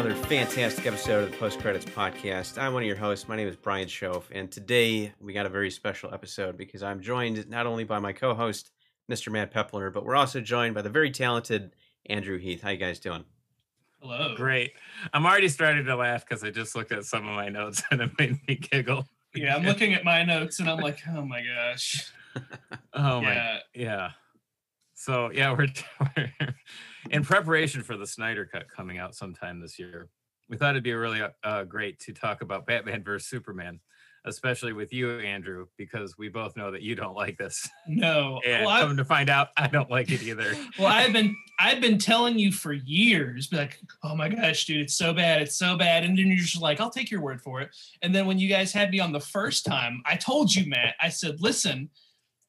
another fantastic episode of the Post Credits Podcast. I'm one of your hosts. My name is Brian Schoaf, and today we got a very special episode because I'm joined not only by my co-host, Mr. Matt Pepler, but we're also joined by the very talented Andrew Heath. How you guys doing? Hello. Great. I'm already starting to laugh because I just looked at some of my notes and it made me giggle. Yeah, I'm looking at my notes and I'm like, oh my gosh. Oh my, Yeah. yeah. So yeah, we're, we're in preparation for the Snyder Cut coming out sometime this year. We thought it'd be really uh, great to talk about Batman versus Superman, especially with you, Andrew, because we both know that you don't like this. No. And Well, come to find out, I don't like it either. well, I've been I've been telling you for years, be like, oh my gosh, dude, it's so bad, it's so bad. And then you're just like, I'll take your word for it. And then when you guys had me on the first time, I told you, Matt, I said, listen,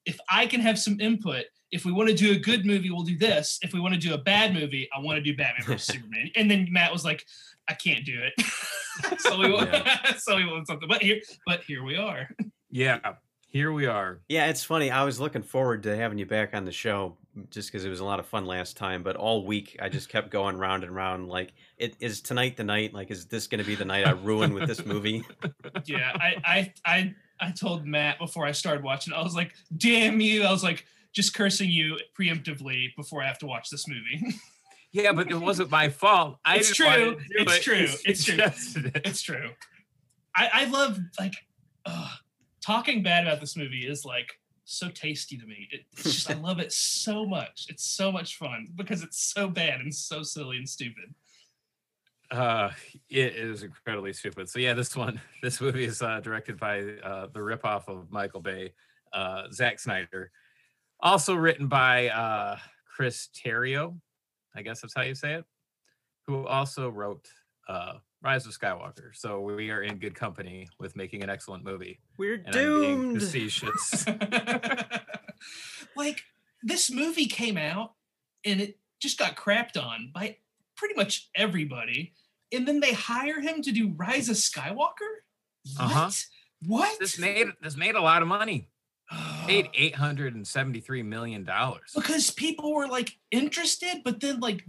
if I can have some input, if we want to do a good movie, we'll do this. If we want to do a bad movie, I want to do Batman versus Superman. And then Matt was like, I can't do it. so we went, so we went something. But here, but here we are. Yeah, here we are. Yeah, it's funny. I was looking forward to having you back on the show just because it was a lot of fun last time. But all week, I just kept going round and round. Like, it is tonight the night? Like, is this going to be the night I ruin with this movie? yeah, I, I, I, I told Matt before I started watching. I was like, "Damn you!" I was like, just cursing you preemptively before I have to watch this movie. Yeah, but it wasn't my fault. I It's true. It's it. true. You It's true. suggested it. it's true. I, I love like ugh, talking bad about this movie is like so tasty to me. It, it's just I love it so much. It's so much fun because it's so bad and so silly and stupid. Uh, it is incredibly stupid. So yeah, this one, this movie is uh, directed by uh, the ripoff of Michael Bay, uh, Zack Snyder. Also written by uh, Chris Terrio, I guess that's how you say it, who also wrote uh, Rise of Skywalker. So we are in good company with making an excellent movie. We're And doomed. facetious. like this movie came out and it just got crapped on by pretty much everybody. And then they hire him to do Rise of Skywalker? What? Uh-huh. What? this made this made a lot of money. Made eight hundred and seventy three million dollars. because people were like interested, but then like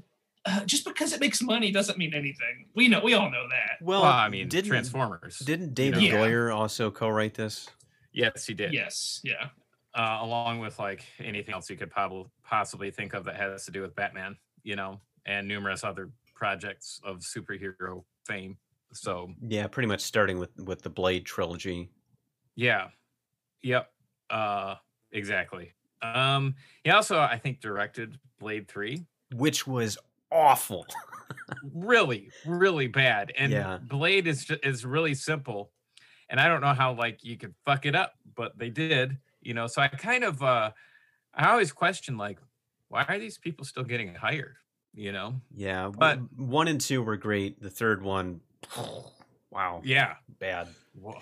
uh, just because it makes money doesn't mean anything. We know, we all know that. Well, Well, I mean, didn't, Transformers. Didn't David Yeah. Goyer also co-write this? Yes, he did. Yes, yeah. uh, along with like anything else you could probably possibly think of that has to do with Batman, you know, and numerous other projects of superhero fame. So Yeah, pretty much starting with with the Blade trilogy. yeah, yep, uh, exactly. Um, he also I think directed Blade Three, which was awful. really, really bad. And Yeah. Blade is ju- is really simple, and I don't know how like you could fuck it up, but they did, you know. So I kind of uh, I always question like, why are these people still getting hired? You know? Yeah, But- one and two were great. The third one, wow, Yeah. bad. Whoa.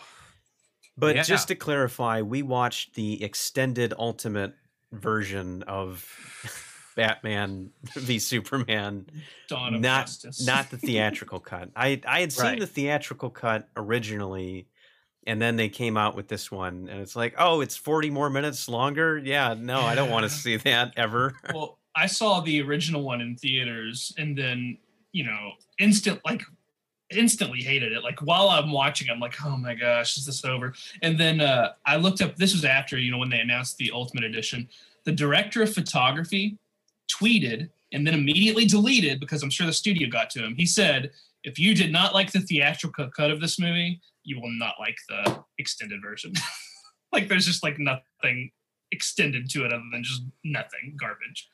But Yeah. just to clarify, we watched the extended ultimate version of Batman v Superman, Dawn of not Justice. not the theatrical cut. I I had seen Right. the theatrical cut originally, and then they came out with this one, and it's like, oh, it's forty more minutes longer. Yeah, no, I don't want to see that ever. well, I saw the original one in theaters and then, you know, instant like instantly hated it. Like while I'm watching, I'm like, oh my gosh, is this over? And then uh, I looked up. This was after you know when they announced the Ultimate Edition. The director of photography tweeted and then immediately deleted because I'm sure the studio got to him. He said, "If you did not like the theatrical cut of this movie, you will not like the extended version." like there's just like nothing extended to it other than just nothing garbage.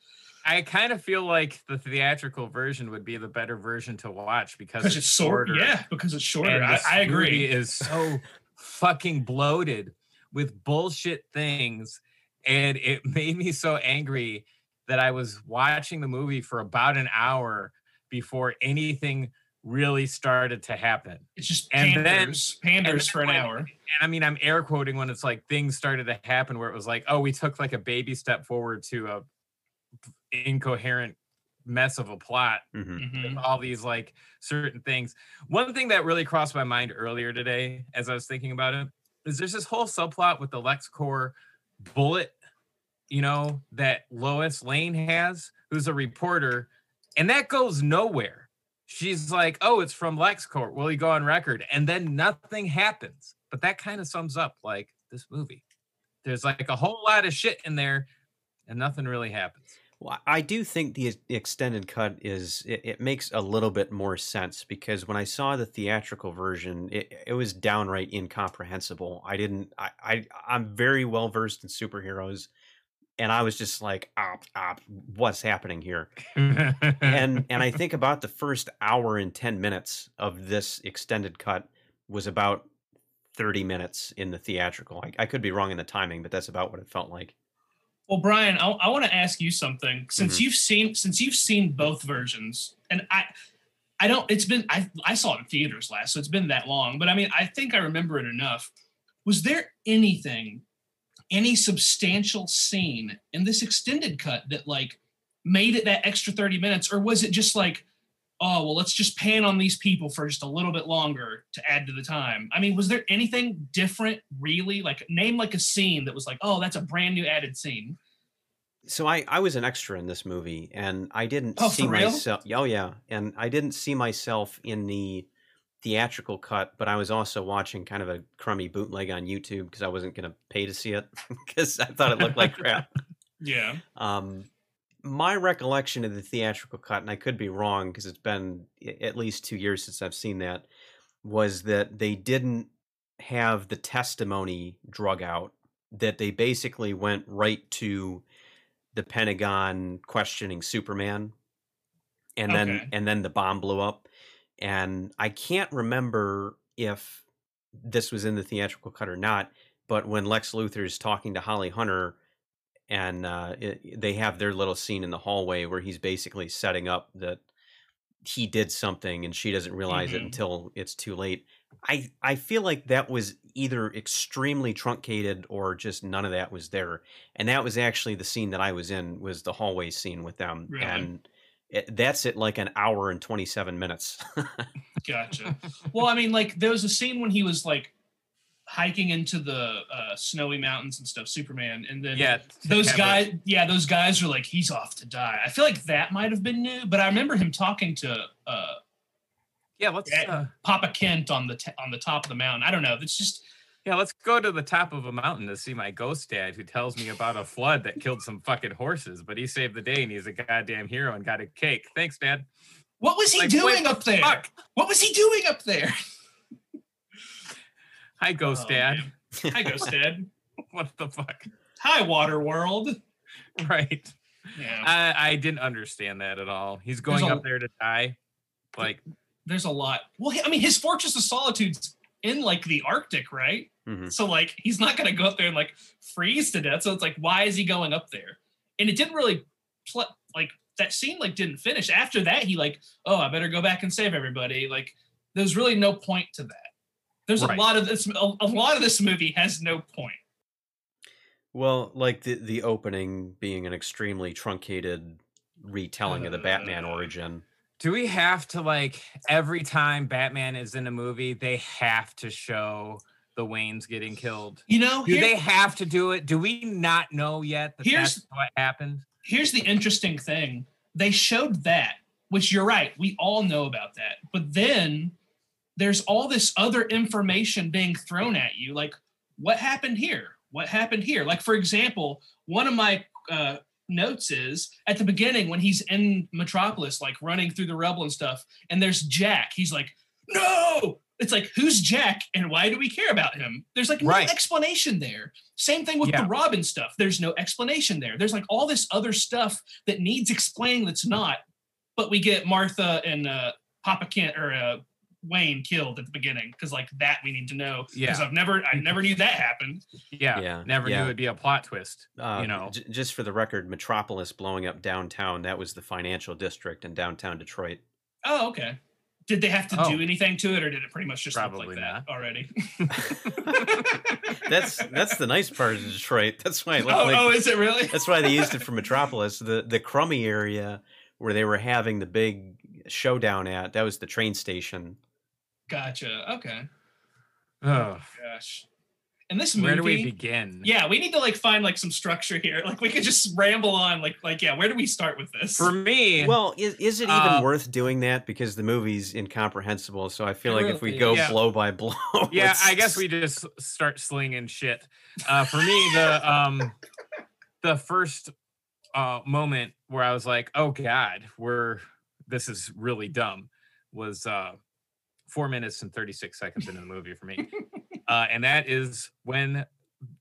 I kind of feel like the theatrical version would be the better version to watch because it's short. shorter. Yeah, because it's shorter. And I, I agree. movie is so fucking bloated with bullshit things, and it made me so angry that I was watching the movie for about an hour before anything really started to happen. It's just And then- panders, panders then for an when- hour. And I mean, I'm air quoting when it's like things started to happen where it was like, oh, we took like a baby step forward to a incoherent mess of a plot hmm Mhm. with all these like certain things. One thing that really crossed my mind earlier today as I was thinking about it is there's this whole subplot with the LexCorp bullet, you know, that Lois Lane has, who's a reporter, and that goes nowhere. She's like, oh, it's from LexCorp. Will you go on record? And then nothing happens. But that kind of sums up like this movie. There's like a whole lot of shit in there and nothing really happens. Well, I do think the extended cut is it, it makes a little bit more sense because when I saw the theatrical version, it, it was downright incomprehensible. I didn't. I, I I'm very well versed in superheroes, and I was just like, op, op, what's happening here? and and I think about the first hour and 10 minutes of this extended cut was about 30 minutes in the theatrical. I, I could be wrong in the timing, but that's about what it felt like. Well, Brian, I, I want to ask you something. Since Mhm. you've seen since you've seen both versions, and I I don't it's been I I saw it in theaters last, so it's been that long. But I mean, I think I remember it enough. Was there anything, any substantial scene in this extended cut that like made it that extra 30 minutes, or was it just like, oh well, let's just pan on these people for just a little bit longer to add to the time? I mean, was there anything different really? Like name like a scene that was like, oh, that's a brand new added scene. So I, I was an extra in this movie and I didn't Oh, see myself. Oh yeah. And I didn't see myself in the theatrical cut, but I was also watching kind of a crummy bootleg on YouTube because I wasn't going to pay to see it because I thought it looked like crap. Yeah. Um, my recollection of the theatrical cut, and I could be wrong because it's been at least two years since I've seen that, was that they didn't have the testimony drug out. That they basically went right to the Pentagon questioning Superman, and then Okay. and then the bomb blew up. And I can't remember if this was in the theatrical cut or not, but when Lex Luthor is talking to Holly Hunter, and uh, it, they have their little scene in the hallway where he's basically setting up that he did something and she doesn't realize it Mhm. until it's too late. I I feel like that was either extremely truncated or just none of that was there. And that was actually the scene that I was in was the hallway scene with them Really? and it, that's at like an hour and 27 minutes. Gotcha. well, I mean, like there was a scene when he was like hiking into the uh, snowy mountains and stuff, Superman, and then Yeah. those guys, yeah, those guys are like, he's off to die. I feel like that might have been new, but I remember him talking to uh, Yeah, let's uh, Papa Kent on the t- on the top of the mountain. I don't know. It's just yeah, let's go to the top of a mountain to see my ghost dad who tells me about a flood that killed some fucking horses, but he saved the day and he's a goddamn hero and got a cake. Thanks, Dad. what was he Like, doing wait, up there? Fuck. What was he doing up there? Hi, ghost Oh, dad. man. Hi, Ghost Dad. What the fuck? Hi, Water World. Right. Yeah. I, I didn't understand that at all. He's going a- up there to die. Like, there's a lot. Well, I mean, his Fortress of Solitude's in like the Arctic, right? Mhm. So like, he's not gonna go up there and like freeze to death. So it's like, why is he going up there? And it didn't really, pl- like that scene like didn't finish. After that, he like, oh, I better go back and save everybody. Like, there's really no point to that. There's Right. a lot of this. A, a lot of this movie has no point. Well, like the the opening being an extremely truncated retelling of the Batman Uh, origin. do we have to like every time Batman is in a movie, they have to show the Waynes getting killed? You know, Do here- they have to do it? Do we not know yet that Here's- that's what happened? here's the interesting thing they showed that which you're right we all know about that but then there's all this other information being thrown at you like what happened here? What happened here? Like for example one of my uh, notes is at the beginning when he's in metropolis like running through the rubble and stuff and there's jack he's like no! It's like who's jack and why do we care about him? There's like no Right. explanation there. Same thing with Yeah. the robin stuff. There's no explanation there. There's like all this other stuff that needs explaining that's not but we get martha and uh papa kent or uh wayne killed at the beginning because like that we need to know because Yeah. i've never i never knew that happened Yeah. Yeah, Never yeah. knew it'd be a plot twist. Uh, you know. j- just for the record, Metropolis blowing up downtown, that was the financial district in downtown Detroit. oh okay Did they have to Oh. do anything to it, or did it pretty much just look Probably like that not. already? That's that's the nice part of Detroit. That's why it oh, like oh, is it really? That's why they used it for Metropolis. The the crummy area where they were having the big showdown at, that was the train station. Gotcha. Okay. Oh, Gosh. And this movie. where do we begin? Yeah, we need to like find like some structure here. Like we could just ramble on. Like like yeah, where do we start with this? For me, Well, is, is it even Uh, worth doing that? Because the movie's incomprehensible. So I feel It like if we go. Yeah. blow by blow, yeah, I guess we just start slinging shit. Uh, for me, the um, the first uh, moment where I was like, "Oh God, we're this is really dumb," was uh, four minutes and thirty six seconds into the movie for me, uh, and that is when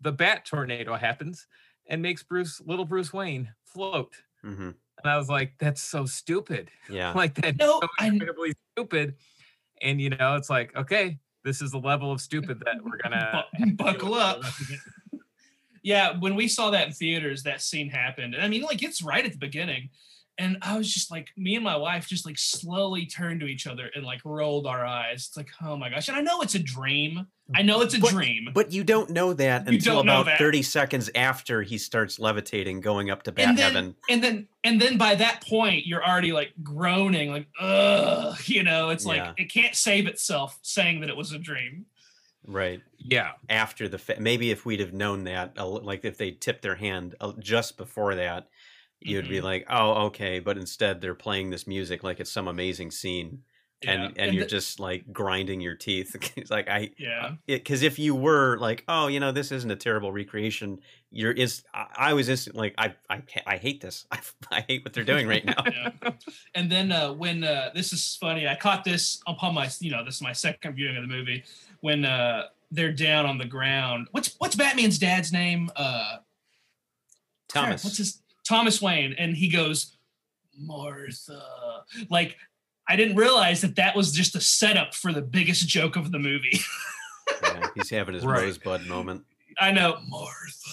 the bat tornado happens and makes Bruce, little Bruce Wayne, float. Mhm. And I was like, "That's so stupid." Yeah. like that No, so I- incredibly stupid. And you know, it's like, okay, this is the level of stupid that we're gonna buckle up. yeah, when we saw that in theaters, that scene happened. And I mean, like it's right at the beginning. And I was just like, me and my wife just like slowly turned to each other and like rolled our eyes. It's like, oh my gosh. And I know it's a dream. I know it's a But- dream. But you don't know that You until know about that. 30 seconds after he starts levitating, going up to bat and then, heaven. and then and then by that point you're already like groaning like ugh you know it's like Yeah. it can't save itself saying that it was a dream Right. Yeah, After the fa- maybe if we'd have known that, like if they tipped their hand uh, just before that, you'd be Mhm. like, oh, okay. But instead, they're playing this music like it's some amazing scene, yeah. and and, you're the- just like grinding your teeth. it's like I, yeah because if you were like, oh, you know, this isn't a terrible recreation, you're is. I, I was instant like, I, I, I hate this. I, I hate what they're doing right now. yeah. and then uh, when uh, this is funny, I caught this upon my, you know, this is my second viewing of the movie. When uh, they're down on the ground, what's what's Batman's dad's name? Uh, crap, Thomas. what's his Thomas Wayne? And he goes, Martha. Like I didn't realize that that was just a setup for the biggest joke of the movie. Yeah, he's having his Right. rosebud moment. I know, Martha.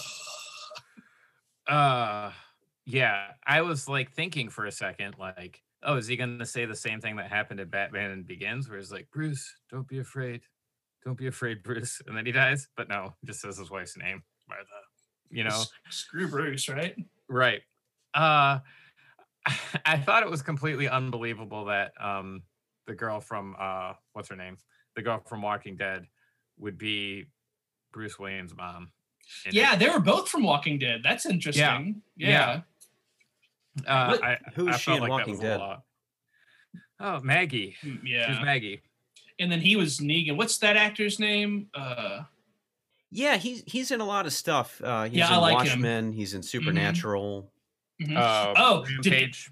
uh, yeah. I was like thinking for a second, like, oh, is he gonna say the same thing that happened in Batman and Begins, where he's like, Bruce, don't be afraid, don't be afraid, Bruce, and then he dies. But no, just says his wife's name, Martha. You know, S- Screw Bruce, right? Right. Uh I thought it was completely unbelievable that um the girl from uh what's her name? The girl from Walking Dead would be Bruce Wayne's mom. in it. Yeah, they were both from Walking Dead. That's interesting. Yeah. Yeah. Uh, I, Who is I she in like Walking Dead? Oh, Maggie. Yeah, She's Yeah. Maggie. And then he was Negan. What's that actor's name? Uh Yeah, he's he's in a lot of stuff. Uh, he's Yeah, in I like him. Mm-hmm. Watchmen. He's in Supernatural. mhm. Uh, Oh, did- Rampage.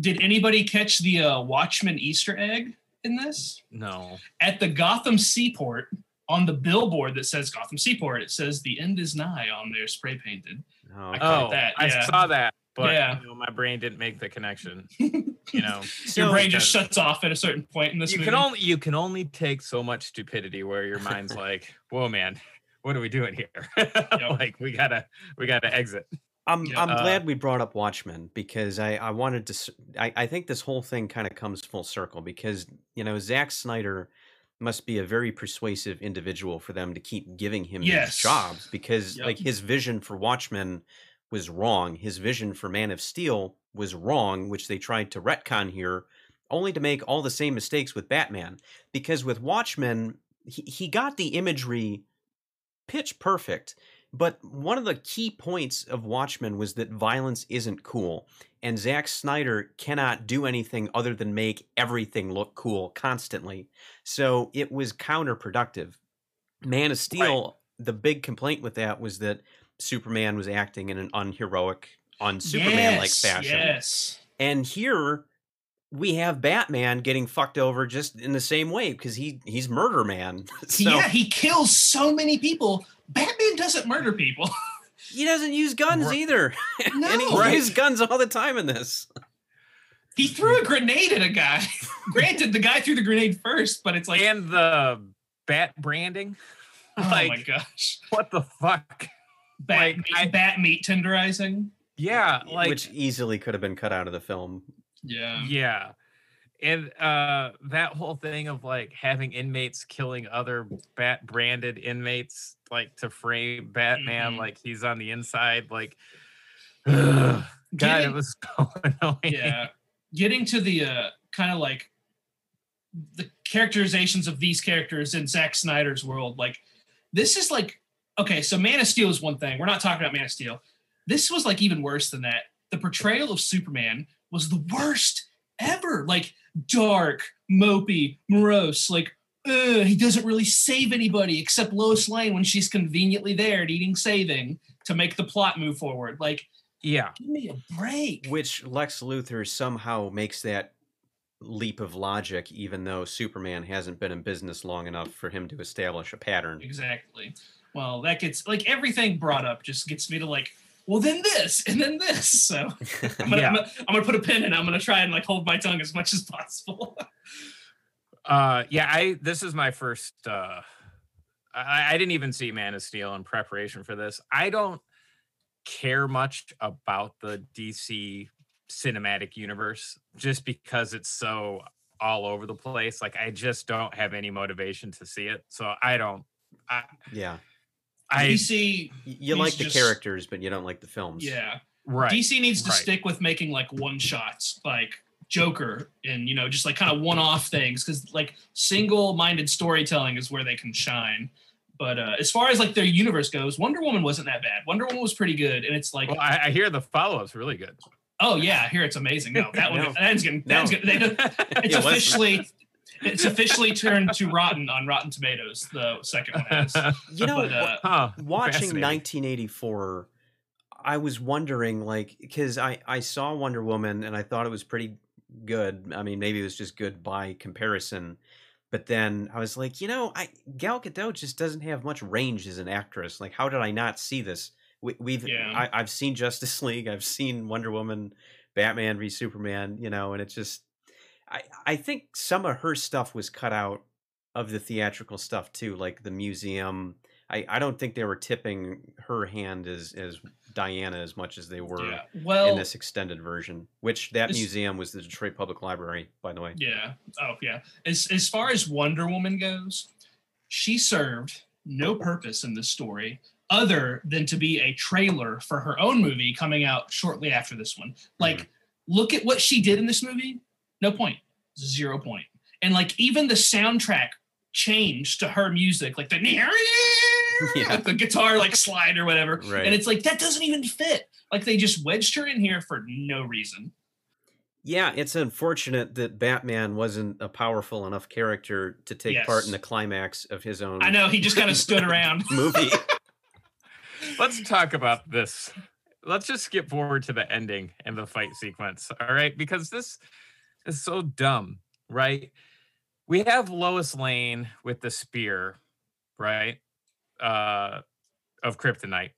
Did anybody catch the uh, Watchmen Easter egg in this? No. At the Gotham Seaport, on the billboard that says Gotham Seaport, it says "The end is nigh" on there, spray painted. Oh, I Oh, that, I yeah. saw that, but Yeah. you know, my brain didn't make the connection. You know. So- Your brain just shuts off at a certain point in this you movie. can only you can only take so much stupidity where your mind's like, "Whoa, man, what are we doing here? like, we gotta we gotta exit." I'm Yeah. I'm Uh, glad we brought up Watchmen because I I wanted to I I think this whole thing kind of comes full circle because you know Zack Snyder must be a very persuasive individual for them to keep giving him Yes. these jobs because Yep. like his vision for Watchmen was wrong. His vision for Man of Steel was wrong, which they tried to retcon here, only to make all the same mistakes with Batman. Because with Watchmen, he, he got the imagery pitch perfect. But one of the key points of Watchmen was that violence isn't cool. And Zack Snyder cannot do anything other than make everything look cool constantly. So it was counterproductive. Man of Steel, the big complaint with that was that Superman was acting in an unheroic, unsuperman like Yes, fashion. Yes. And here we have Batman getting fucked over just in the same way because he he's murder man. so yeah, he kills so many people. Batman doesn't murder people. he doesn't use guns Right. either. and he No. Right. uses guns all the time in this. he threw a grenade at a guy. Granted, the guy threw the grenade first, but it's like, and the bat branding. oh my gosh, what the fuck? bat, like, meat, I- bat meat tenderizing. Yeah, like which easily could have been cut out of the film. Yeah. yeah. and uh that whole thing of like having inmates killing other bat branded inmates like to frame batman Mhm. like he's on the inside like ugh, god it Getting- was so annoying yeah getting to the uh kind of like the characterizations of these characters in Zack Snyder's world like this is like okay so Man of Steel is one thing we're not talking about Man of Steel this was like even worse than that the portrayal of Superman was the worst ever like dark mopey morose like "Ugh, he doesn't really save anybody except Lois Lane when she's conveniently there needing saving to make the plot move forward like yeah give me a break Which Lex Luthor somehow makes that leap of logic, even though Superman hasn't been in business long enough for him to establish a pattern. Exactly. Well, that gets like everything brought up just gets me to like, well, then this and then this. So I'm gonna, Yeah. I'm, gonna I'm gonna put a pin in. it. I'm gonna try and like hold my tongue as much as possible. uh yeah i this is my first uh I, I didn't even see man of steel in preparation for this i don't care much about the dc cinematic universe just because it's so all over the place like i just don't have any motivation to see it so i don't i Yeah. I DC, You like the just- characters, but you don't like the films. yeah, right DC needs to right. stick with making like one shots, like Joker, and you know, just like kind of one off things, because like single minded storytelling is where they can shine. But uh, as far as like their universe goes, Wonder Woman wasn't that bad. Wonder Woman was pretty good, and it's like, well I, I hear the follow-up's really good oh yeah, here it's amazing. No, that one, No. that's getting, that's No. getting, they, it's Yeah, officially it's officially turned to rotten on Rotten Tomatoes. The second one has. You know, But, uh, huh, watching 1984 i was wondering like because i i saw wonder woman and i thought it was pretty good i mean maybe it was just good by comparison but then i was like you know i gal gadot just doesn't have much range as an actress like how did i not see this we, we've Yeah. I, i've seen justice league i've seen wonder woman batman v superman you know and it's just i i think some of her stuff was cut out of the theatrical stuff too like the museum I, I don't think they were tipping her hand as as Diana as much as they were Yeah. in this extended version. Which that This- museum was the Detroit Public Library, by the way. yeah. Oh yeah. As as far as Wonder Woman goes, she served no purpose in this story other than to be a trailer for her own movie coming out shortly after this one. Mm-hmm. Like, look at what she did in this movie. No point. Zero point. And like even the soundtrack changed to her music, like the Yeah. the guitar like slide or whatever. Right. And it's like that doesn't even fit. Like they just wedged her in here for no reason. Yeah, it's unfortunate that Batman wasn't a powerful enough character to take part in the climax of his own I know he just kind of stood around. movie. let's talk about this. Let's just skip forward to the ending and the fight sequence. All right. Because this is so dumb, right? We have Lois Lane with the spear, right? Uh of kryptonite.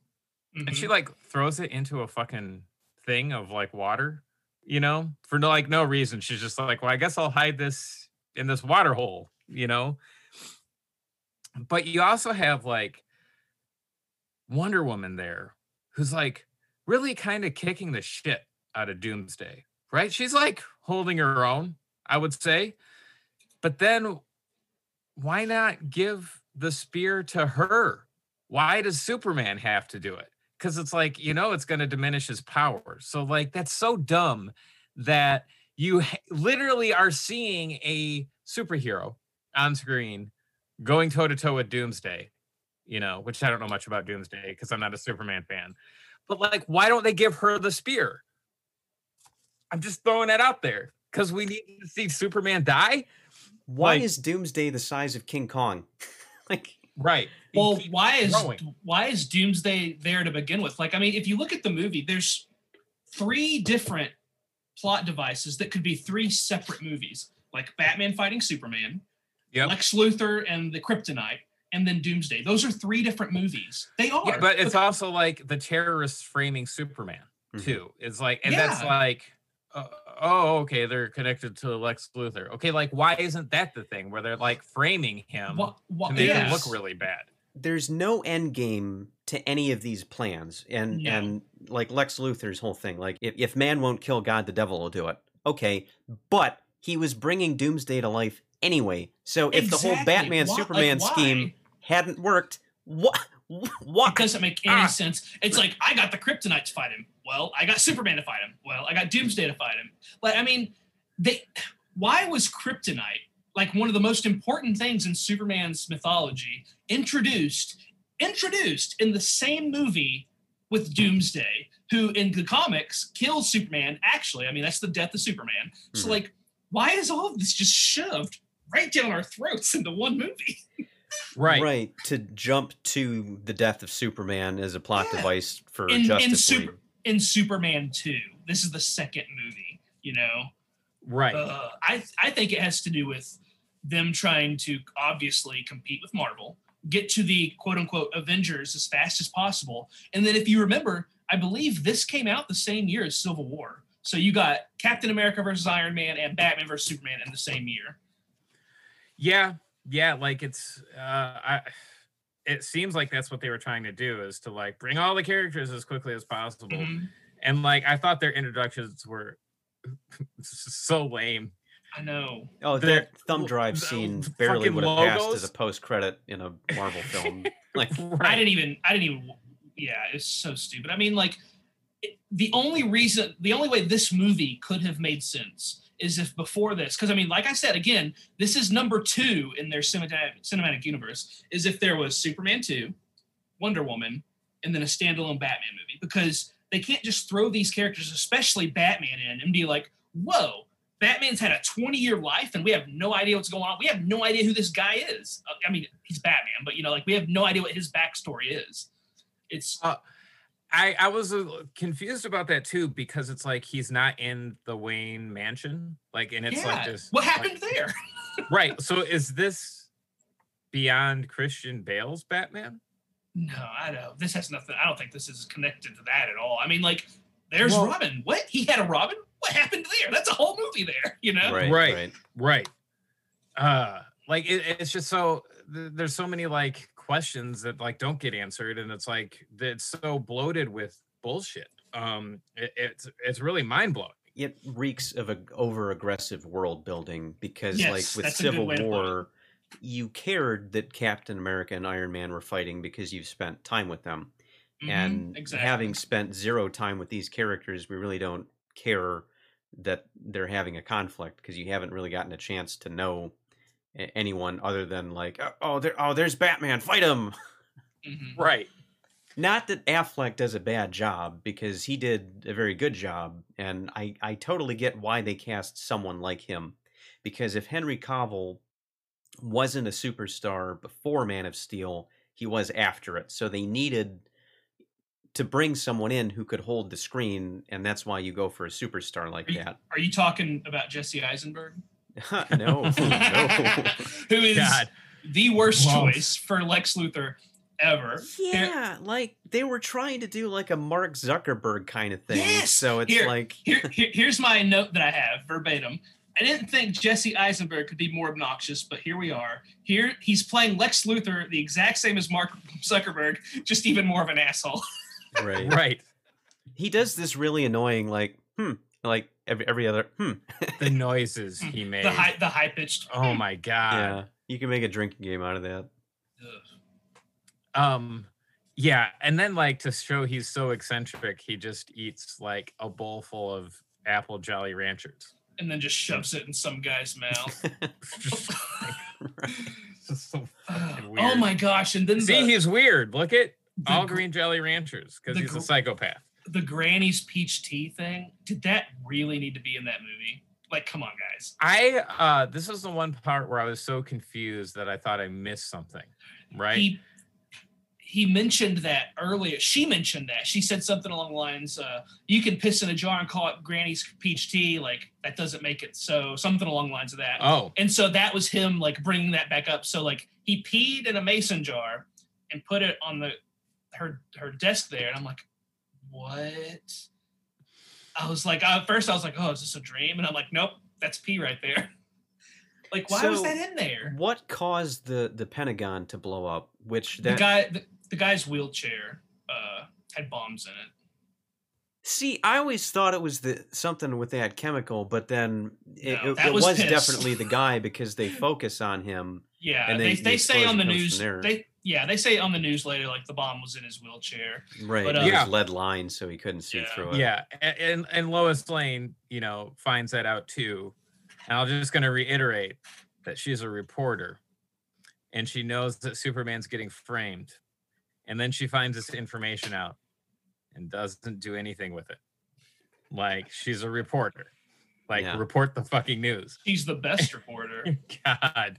And she Mhm. like throws it into a fucking thing of like water, you know, for no like no reason. She's just like, well, I guess I'll hide this in this water hole, you know. But you also have like Wonder Woman there, who's like really kind of kicking the shit out of Doomsday, right? She's like holding her own, I would say. But then why not give the spear to her? Why does Superman have to do it? Because it's like, you know, it's going to diminish his power. So, like, that's so dumb that you literally are seeing a superhero on screen going toe to toe with Doomsday, you know, which I don't know much about Doomsday because I'm not a Superman fan. But, like, why don't they give her the spear? I'm just throwing that out there because we need to see Superman die. Why Like- is Doomsday the size of King Kong? like Right. Well, keeps why is growing. why is Doomsday there to begin with? Like, I mean, if you look at the movie, there's three different plot devices that could be three separate movies, like Batman fighting Superman, Yep. Lex Luthor and the Kryptonite, and then Doomsday. Those are three different movies. They are. Yeah, but it's also like the terrorists framing Superman Mhm. too. It's like, and that's like, uh, oh, okay, they're connected to Lex Luthor. Okay, like why isn't that the thing where they're like framing him Wha- wha- to make him look really bad? there's no end game to any of these plans and No. and like lex luthor's whole thing like if, if man won't kill god the devil will do it okay but he was bringing Doomsday to life anyway. So if the whole Batman Why- Superman why? scheme hadn't worked, what? What? It doesn't make any Ah. sense. It's like I got the Kryptonite to fight him. Well, I got Superman to fight him. Well, I got Doomsday to fight him. But I mean, they. Why was Kryptonite like one of the most important things in Superman's mythology introduced introduced in the same movie with Doomsday, who in the comics kills Superman? Actually, I mean that's the death of Superman. So Mhm. like, why is all of this just shoved right down our throats into one movie? Right. Right. To jump to the death of Superman as a plot Yeah. device for In- in Justice Super- League. in Superman 2. This is the second movie, you know. Right. Uh, I I think it has to do with them trying to obviously compete with Marvel, get to the quote unquote Avengers as fast as possible. And then if you remember, I believe this came out the same year as Civil War. So you got Captain America versus Iron Man and Batman versus Superman in the same year. Yeah, yeah, like it's uh I it seems like that's what they were trying to do is to like bring all the characters as quickly as possible. Mhm. And like I thought their introductions were so lame. I know. Oh, The- that thumb drive the scene barely would have passed as a post credit in a Marvel film. Like, I didn't even. I didn't even. Yeah, it's so stupid. I mean, like, it, the only reason, the only way this movie could have made sense is if before this, because I mean, like I said, again, this is number two in their cinematic cinematic universe. Is if there was Superman two, Wonder Woman, and then a standalone Batman movie, because they can't just throw these characters, especially Batman, in and be like, whoa. Batman's had a 20 year life and we have no idea what's going on. We have no idea who this guy is. Uh, I mean, he's Batman, but you know, like we have no idea what his backstory is. It's I I was confused about that too because it's like he's not in the Wayne mansion. Like and it's yeah. like just what like- happened there? right. So is this beyond Christian Bale's Batman? No, I don't. This has nothing. I don't think this is connected to that at all. I mean, like, there's Well- Robin. What? He had a Robin? What happened there? That's a whole movie there, you know? right, Right. right. Right. Uh like it, it's just so there's so many like questions that like don't get answered and it's like it's so bloated with bullshit. Um it, it's it's really mind-blowing. It reeks of a over aggressive world building because, Yes, like with that's a good Civil way to put it. War, you cared that Captain America and Iron Man were fighting because you've spent time with them. Mhm, and exactly. having spent zero time with these characters, we really don't care that they're having a conflict because you haven't really gotten a chance to know a- anyone other than like, "Oh, oh, there, oh, there's Batman, fight him. Mhm. Right. Not that Affleck does a bad job because he did a very good job, and I I totally get why they cast someone like him, because if Henry Cavill wasn't a superstar before Man of Steel, he was after it, so they needed to bring someone in who could hold the screen, and that's why you go for a superstar like Are you- that. Are you talking about Jesse Eisenberg? no, no. Who is God. the worst Whoa. choice for Lex Luthor ever? Here- Yeah, like they were trying to do like a Mark Zuckerberg kind of thing. Yes! So it's Here- like here, here, here's my note that I have verbatim. I didn't think Jesse Eisenberg could be more obnoxious, but here we are. Here he's playing Lex Luthor, the exact same as Mark Zuckerberg, just even more of an asshole. right. Right. he does this really annoying like hmm like every every other hmm The noises he made. The high, the high pitched. oh my god. yeah you can make a drinking game out of that Um yeah, and then like to show he's so eccentric, he just eats like a bowl full of apple jolly ranchers. and then just shoves it in some guy's mouth. Just, Right. so fucking oh my gosh! And then See, the, he's weird. Look at the, all gr- green jolly ranchers because the he's a psychopath. The Granny's peach tea thing. Did that really need to be in that movie? Like, come on, guys. I uh this is the one part where I was so confused that I thought I missed something. Right? He he mentioned that earlier. She mentioned that. She said something along the lines, uh, "You can piss in a jar and call it Granny's peach tea." Like that doesn't make it so. Something along the lines of that. oh, And so that was him like bringing that back up. So like he peed in a mason jar and put it on the her her desk there, and I'm like, what? I was like, at first I was like, oh, is this a dream? And I'm like, nope, that's pee right there. Like, why was that in there? what caused the the pentagon to blow up which The guy, the, the guy's wheelchair uh, had bombs in it. See, I always thought it was the something with that chemical, but then it, No, it, that it was was, definitely the guy because they focus on him. Yeah, And they then they the say on the news they yeah they say on the news later like the bomb was in his wheelchair. Right. But, it uh, was Yeah. lead lines, so he couldn't see Yeah. through it. Yeah, and and Lois Lane, you know, finds that out too. And I'm just going to reiterate that she's a reporter, and she knows that Superman's getting framed, and then she finds this information out, and doesn't do anything with it. Like she's a reporter, like Yeah. report the fucking news. He's the best reporter. God,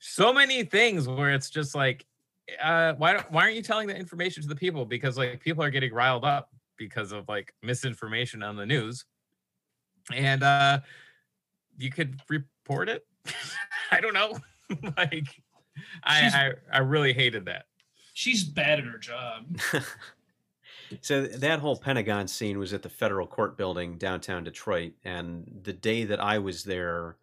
so many things where it's just like, uh, why don't why aren't you telling the information to the people? Because like people are getting riled up because of like misinformation on the news, and uh, you could report it. I don't know, like, I, I I really hated that. She's bad at her job. so that whole Pentagon scene was at the federal court building downtown Detroit, and the day that I was there,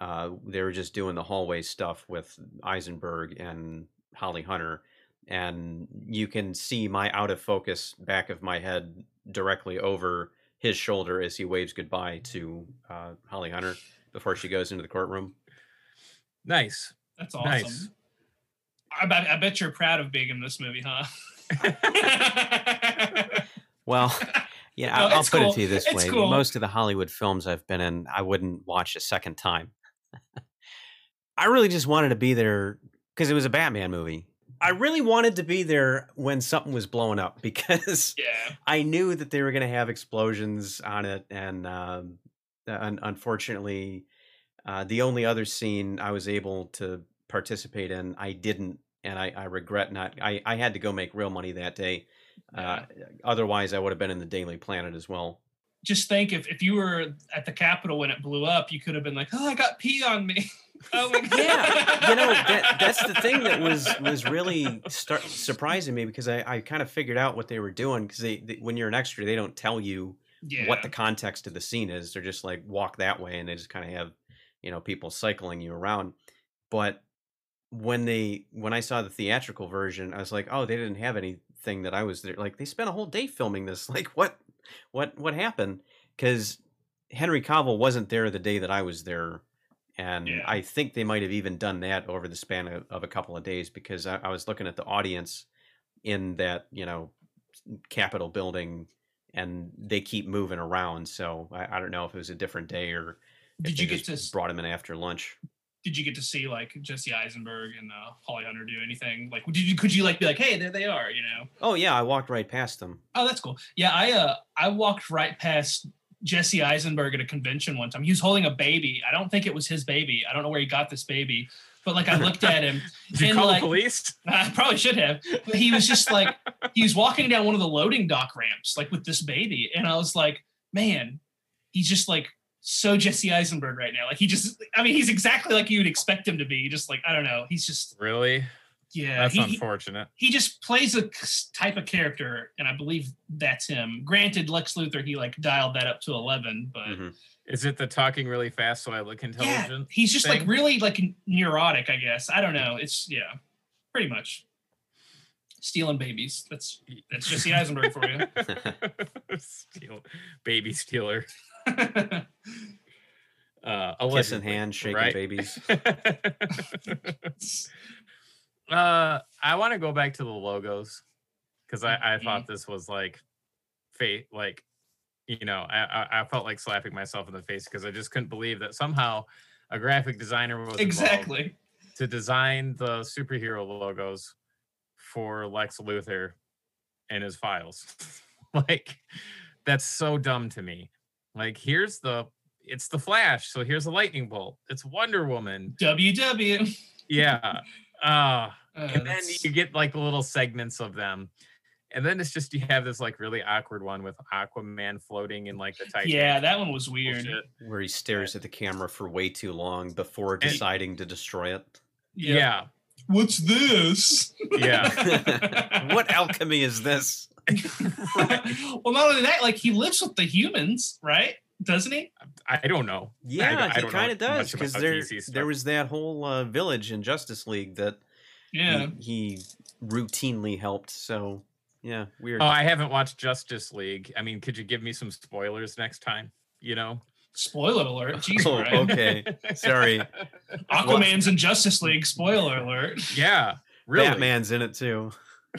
uh, they were just doing the hallway stuff with Eisenberg and Holly Hunter, and you can see my out of focus back of my head directly over his shoulder as he waves goodbye to uh, Holly Hunter before she goes into the courtroom. Nice. That's awesome. Nice. I bet I bet you're proud of being in this movie, huh? Well, yeah, No, I'll, I'll it's put cool. it to you this It's way: cool. most of the Hollywood films I've been in, I wouldn't watch a second time. I really just wanted to be there because it was a Batman movie. I really wanted to be there when something was blowing up because yeah. I knew that they were going to have explosions on it, and um, un- unfortunately, uh, the only other scene I was able to participate in, I didn't, and I, I regret not. I, I had to go make real money that day. Uh, otherwise, I would have been in the Daily Planet as well. Just think if, if you were at the Capitol when it blew up, you could have been like, Oh, I got pee on me. Oh my god. Yeah, you know that that's the thing that was was really start surprising me because I, I kind of figured out what they were doing because they, they when you're an extra they don't tell you yeah. what the context of the scene is. They're just like walk that way, and they just kind of have you know people cycling you around. But when they when I saw the theatrical version, I was like, oh, they didn't have anything that I was there. Like they spent a whole day filming this. Like what what what happened? Because Henry Cavill wasn't there the day that I was there. And Yeah. I think they might have even done that over the span of, of a couple of days because I, I was looking at the audience in that, you know, Capitol building and they keep moving around. So I, I don't know if it was a different day or if Did they you get just to brought him in after lunch. Did you get to see like Jesse Eisenberg and uh, Holly Hunter do anything? Like, did you could you like be like, hey, there they are, you know? Oh yeah, I walked right past them. Oh, that's cool. Yeah, I uh I walked right past Jesse Eisenberg at a convention one time. He was holding a baby. I don't think it was his baby. I don't know where he got this baby, but like I looked at him. Did you And, call like, the police? I probably should have. But he was just like he was walking down one of the loading dock ramps, like with this baby, and I was like, man, he's just like so Jesse Eisenberg right now. Like he just, I mean, he's exactly like you'd expect him to be. Just like I don't know, he's just Really? yeah. That's he, he- unfortunate. he just plays a type of character, and I believe that's him. Granted, Lex Luthor he like dialed that up to eleven, but Mhm. Is it the talking really fast so I look intelligent? yeah, intelligent? he's just like really like neurotic. I guess I don't know. It's yeah, pretty much stealing babies. That's that's Jesse Eisenberg for you. Steal, baby stealer. Uh, Kiss in allegedly, hand, shaking right? babies. uh, I want to go back to the logos because I, I thought this was like fate, like you know, I, I I felt like slapping myself in the face because I just couldn't believe that somehow a graphic designer was exactly. to design the superhero logos for Lex Luthor and his files. like that's so dumb to me. Like here's the it's the Flash, so here's a lightning bolt. It's Wonder Woman. WW. Yeah. Uh Uh, and then that's- you get like little segments of them. And then it's just you have this like really awkward one with Aquaman floating in like the Titanic. yeah, that one was weird. bullshit. Where he stares at the camera for way too long before And- deciding to destroy it. Yeah. What's this? Yeah. what alchemy is this? well, not only that, like he lives with the humans, right? Doesn't he? I don't know. Yeah, don't- I he kind of does because there there was that whole uh, village in Justice League that Yeah. he, he routinely helped. So Yeah, weird. Oh, I haven't watched Justice League. I mean, could you give me some spoilers next time? You know? Spoiler alert. Jeez, Oh, Brian. okay. Sorry. Aquaman's in Justice League. Spoiler alert. Yeah, really. Batman's in it too.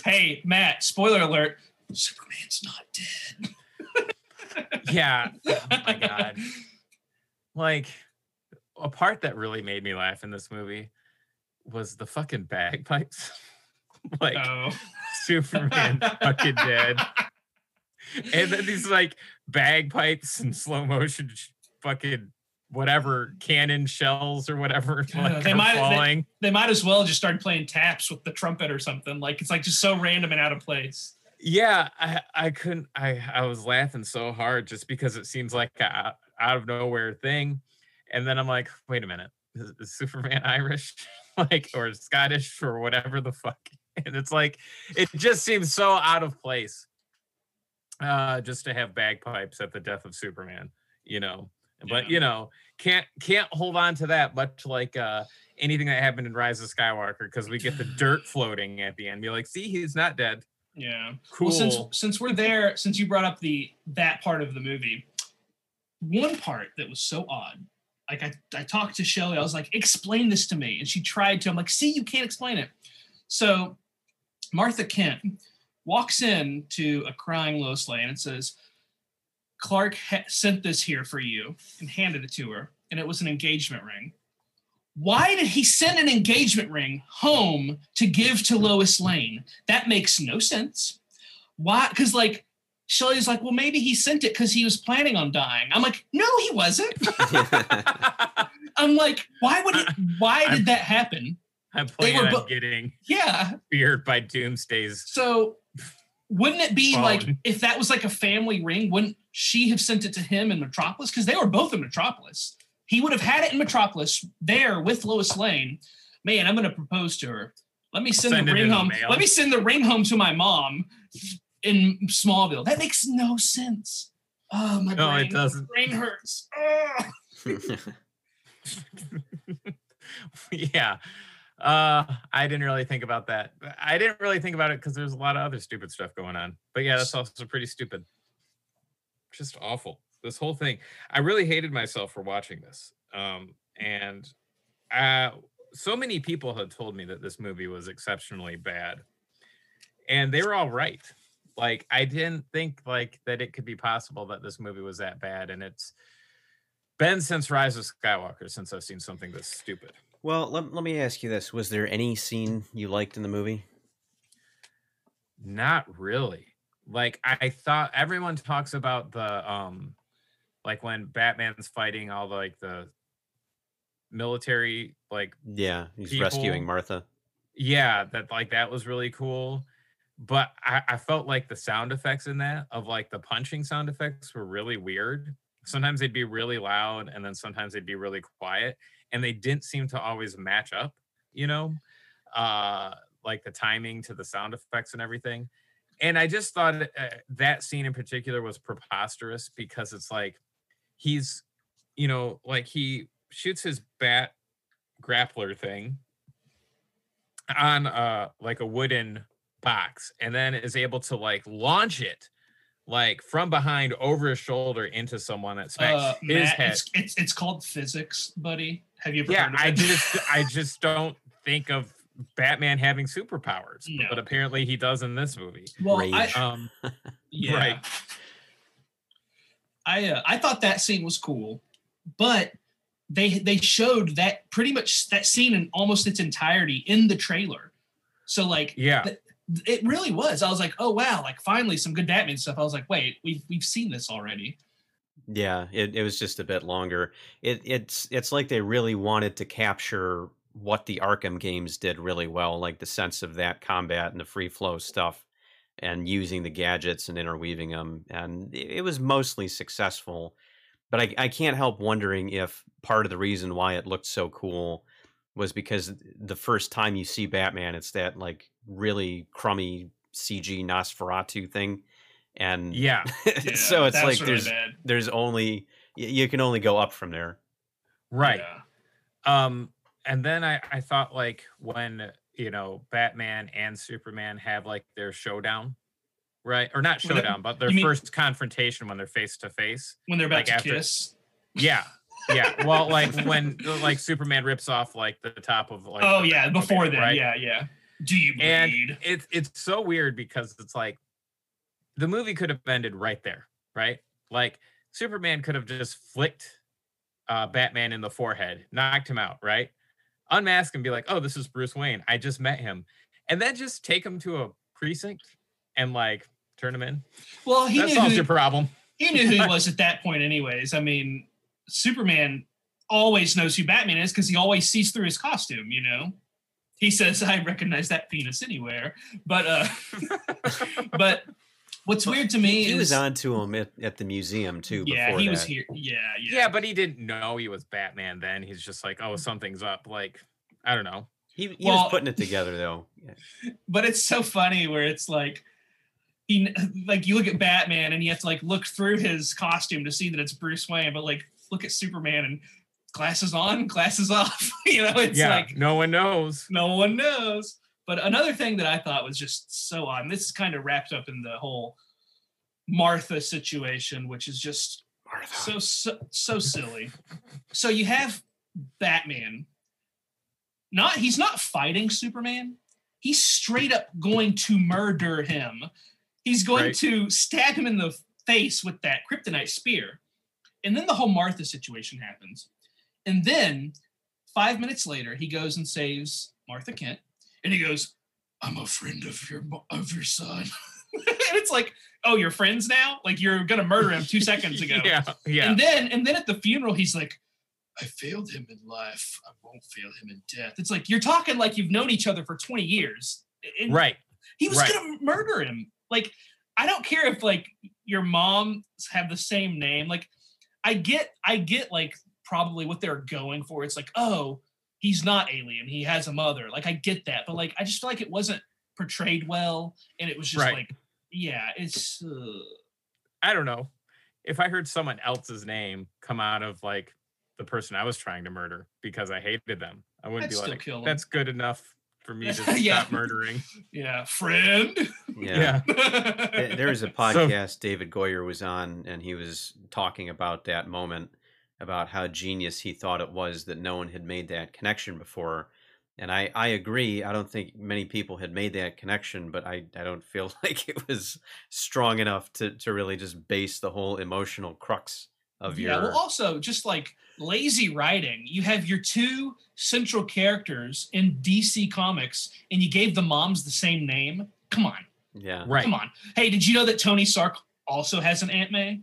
Hey, Matt, spoiler alert. Superman's not dead. Yeah. Oh my god. Like a part that really made me laugh in this movie was the fucking bagpipes. like Oh. Superman fucking dead. And then these like bagpipes and slow motion fucking whatever cannon shells or whatever like they might- they- They might as well just start playing taps with the trumpet or something. Like it's like just so random and out of place. Yeah, I I couldn't I I was laughing so hard just because it seems like a out of nowhere thing. And then I'm like, wait a minute, is, is Superman Irish? like or Scottish or whatever the fuck. And it's like it just seems so out of place. Uh just to have bagpipes at the death of Superman, you know. But Yeah. you know, can't can't hold on to that much like uh anything that happened in Rise of Skywalker because we get the dirt floating at the end. Be like, see, he's not dead. Yeah. Cool. Well, since since we're there, since you brought up the that part of the movie, one part that was so odd. Like I, I talked to Shelly, I was like, explain this to me. And she tried to. I'm like, see, you can't explain it. So Martha Kent walks in to a crying Lois Lane and says, Clark ha- sent this here for you and handed it to her. And it was an engagement ring. Why did he send an engagement ring home to give to Lois Lane? That makes no sense. Why? Because like Shelley's like, well, maybe he sent it because he was planning on dying. I'm like, no, he wasn't. I'm like, why would it? Why did that happen? I'm They were bo- getting Yeah. feared by Doomsday's. So wouldn't it be like if that was like a family ring? Wouldn't she have sent it to him in Metropolis? Because they were both in Metropolis. He would have had it in Metropolis there with Lois Lane. Man, I'm going to propose to her. Let me send, Send the ring in the home. Let me send the ring home to my mom in Smallville. That makes no sense. Oh my No, it doesn't. Brain hurts. Yeah. Uh, I didn't really think about that. I didn't really think about it because there's a lot of other stupid stuff going on. But yeah, that's also pretty stupid. Just awful. This whole thing. I really hated myself for watching this. Um, and uh, so many people had told me that this movie was exceptionally bad, and they were all right. Like I didn't think like that it could be possible that this movie was that bad, and it's been since Rise of Skywalker since I've seen something this stupid. well, let, let me ask you this: Was there any scene you liked in the movie? Not really. Like I thought everyone talks about the um like when Batman's fighting all the like the military like Yeah, he's rescuing Martha. yeah, that like that was really cool. But I, I felt like the sound effects in that of like the punching sound effects were really weird. Sometimes they'd be really loud and then sometimes they'd be really quiet. And they didn't seem to always match up, you know, uh, like the timing to the sound effects and everything. And I just thought uh, that scene in particular was preposterous because it's like he's, you know, like he shoots his bat grappler thing on uh like a wooden box and then is able to like launch it like from behind over his shoulder into someone that smacks Uh, his Matt, head. it's, it's it's called physics, buddy. Have you ever Yeah, heard of I just I just don't think of Batman having superpowers, No. but apparently he does in this movie. well, I, Um, yeah. Right. I uh, I thought that scene was cool, but they they showed that pretty much that scene in almost its entirety in the trailer. So like yeah, th- it really was. I was like, oh wow, like finally some good Batman stuff. I was like, wait, we've we've seen this already. Yeah, it, it was just a bit longer. It it's it's like they really wanted to capture what the Arkham games did really well, like the sense of that combat and the free flow stuff, and using the gadgets and interweaving them, and it, it was mostly successful. But I I can't help wondering if part of the reason why it looked so cool was because the first time you see Batman, it's that like really crummy CG Nosferatu thing, and yeah, Yeah, so it's that like there's bad. there's only y- you can only go up from there. right. Yeah. Um, and then I I thought like when you know Batman and Superman have like their showdown, right? Or not showdown, but their mean- first confrontation when they're face to face. when they're about Like to after- kiss. Yeah. Yeah. Well, like when like Superman rips off like the top of like oh yeah, before then, right? yeah, yeah. Do you And bleed? it's it's so weird because it's like the movie could have ended right there, right? Like Superman could have just flicked uh Batman in the forehead, knocked him out, right? Unmask and be like, "Oh, this is Bruce Wayne. I just met him." And then just take him to a precinct and like turn him in. well, he that knew solves who, your problem. he knew who he was at that point, anyways. I mean, Superman always knows who Batman is because he always sees through his costume. You know, he says, "I recognize that penis anywhere." But uh, but what's weird to me He is was on to him at, at the museum too. yeah, before he was here. Yeah, yeah, Yeah, but he didn't know he was Batman then. He's just like, "Oh, something's up." Like, I don't know. He, he Well- was putting it together though. Yeah. but it's so funny where it's like he like you look at Batman and you have to like look through his costume to see that it's Bruce Wayne, but like look at Superman and glasses on, glasses off. you know, it's yeah, like no one knows. no one knows. But another thing that I thought was just so odd, and this is kind of wrapped up in the whole Martha situation, which is just Martha. so so so silly. So you have Batman. Not he's not fighting Superman. He's straight up going to murder him. He's going Right. to stab him in the face with that kryptonite spear. And then the whole Martha situation happens. And then 5 minutes later he goes and saves Martha Kent and he goes, "I'm a friend of your of your son." and it's like, "Oh, you're friends now? Like you're going to murder him 2 seconds ago." yeah, yeah. And then and then at the funeral, he's like, I failed him in life. I won't fail him in death. It's like you're talking like you've known each other for 20 years. And right. He was right. gonna murder him. Like, I don't care if like your moms have the same name. Like, I get, I get like probably what they're going for. It's like, oh, he's not alien. He has a mother. Like, I get that. But like, I just feel like it wasn't portrayed well. And it was just Right. like, yeah, it's uh, I don't know. If I heard someone else's name come out of like the person I was trying to murder because I hated them, I wouldn't I'd be still like, kill 'em. "That's good enough for me to stop murdering." yeah, friend. Yeah. Yeah. Th- there was a podcast David Goyer was on, and he was talking about that moment, about how genius he thought it was that no one had made that connection before. And I, I agree. I don't think many people had made that connection, but I, I don't feel like it was strong enough to, to really just base the whole emotional crux of yeah your. well also just like lazy writing you have your two central characters in dc comics and you gave the moms the same name come on yeah. Right. come on hey did you know that tony stark also has an aunt may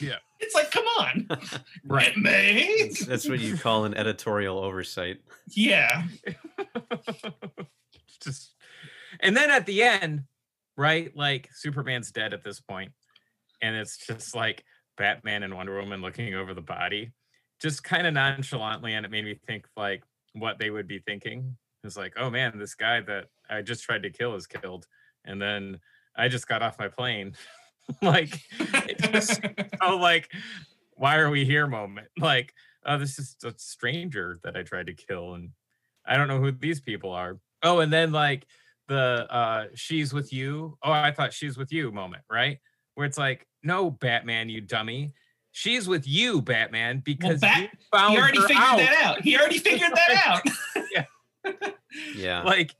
Yeah. It's like come on. Right. aunt may That's, that's what you call an editorial oversight. yeah. Just and then at the end right like superman's dead at this point and it's just like batman and wonder woman looking over the body just kind of nonchalantly and it made me think like what they would be thinking. It's like oh man this guy that i just tried to kill is killed and then i just got off my plane like it just oh like why are we here? moment. Like oh this is a stranger that i tried to kill and i don't know who these people are. Oh and then like the uh she's with you. Oh i thought she's with you moment right? Where it's like no batman you dummy. She's with you batman because Bat- you found he already her figured out. that out. he already figured that out. yeah. Yeah. like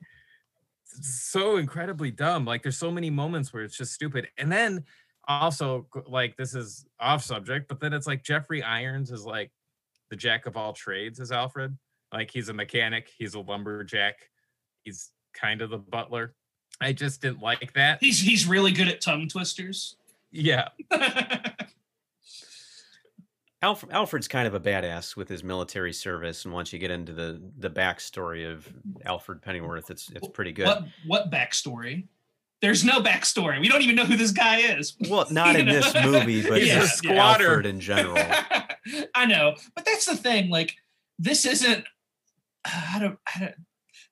so incredibly dumb like there's so many moments where it's just stupid and then also like this is off subject but then it's like jeffrey irons is like the jack of all trades as alfred like he's a mechanic he's a lumberjack he's kind of the butler. I just didn't like that. He's he's really good at tongue twisters. Yeah Alfred, Alfred's kind of a badass with his military service, and once you get into the the backstory of Alfred Pennyworth, it's it's pretty good. what what backstory there's no backstory we don't even know who this guy is Well, not in know? this movie, but He's a just squatter. Alfred in general. I know, but that's the thing. Like, this isn't. I don't. I don't.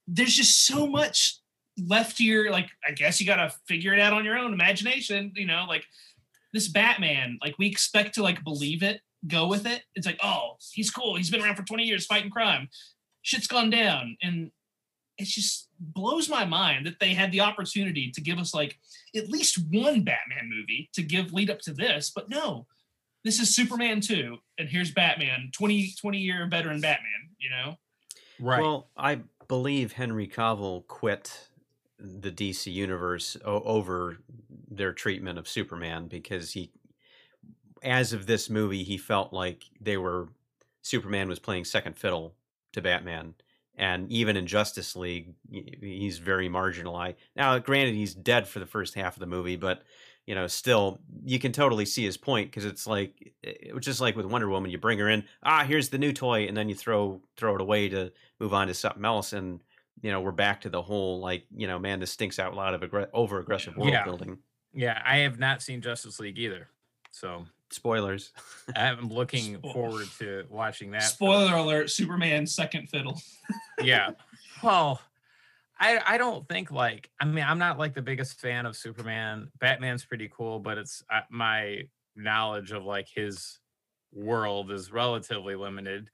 There's just so much left to your. Like, I guess you got to figure it out on your own imagination. You know, like this Batman. Like, we expect to like believe it, go with it. It's like, oh, he's cool. He's been around for 20 years fighting crime. Shit's gone down, and it just blows my mind that they had the opportunity to give us like at least one Batman movie to give lead up to this, but no, this is Superman 2, and here's Batman, 20, 20 year veteran Batman, you know? Right. Well, I believe Henry Cavill quit the DC universe o- over their treatment of Superman because he, as of this movie, he felt like they were Superman was playing second fiddle to Batman, and even in Justice League, he's very marginalized. Now, granted, he's dead for the first half of the movie, but you know, still, you can totally see his point because it's like it's just like with Wonder Woman, you bring her in, ah, here's the new toy, and then you throw throw it away to move on to something else, and you know, we're back to the whole like, you know, man, this stinks out loud of aggr- over aggressive world Yeah. building. yeah, I have not seen Justice League either. So Spoilers. I'm looking Spo- forward to watching that. for the- Spoiler alert, Superman second fiddle. yeah. Well, I I don't think like I mean I'm not like the biggest fan of Superman. Batman's pretty cool, but it's uh, my knowledge of like his world is relatively limited,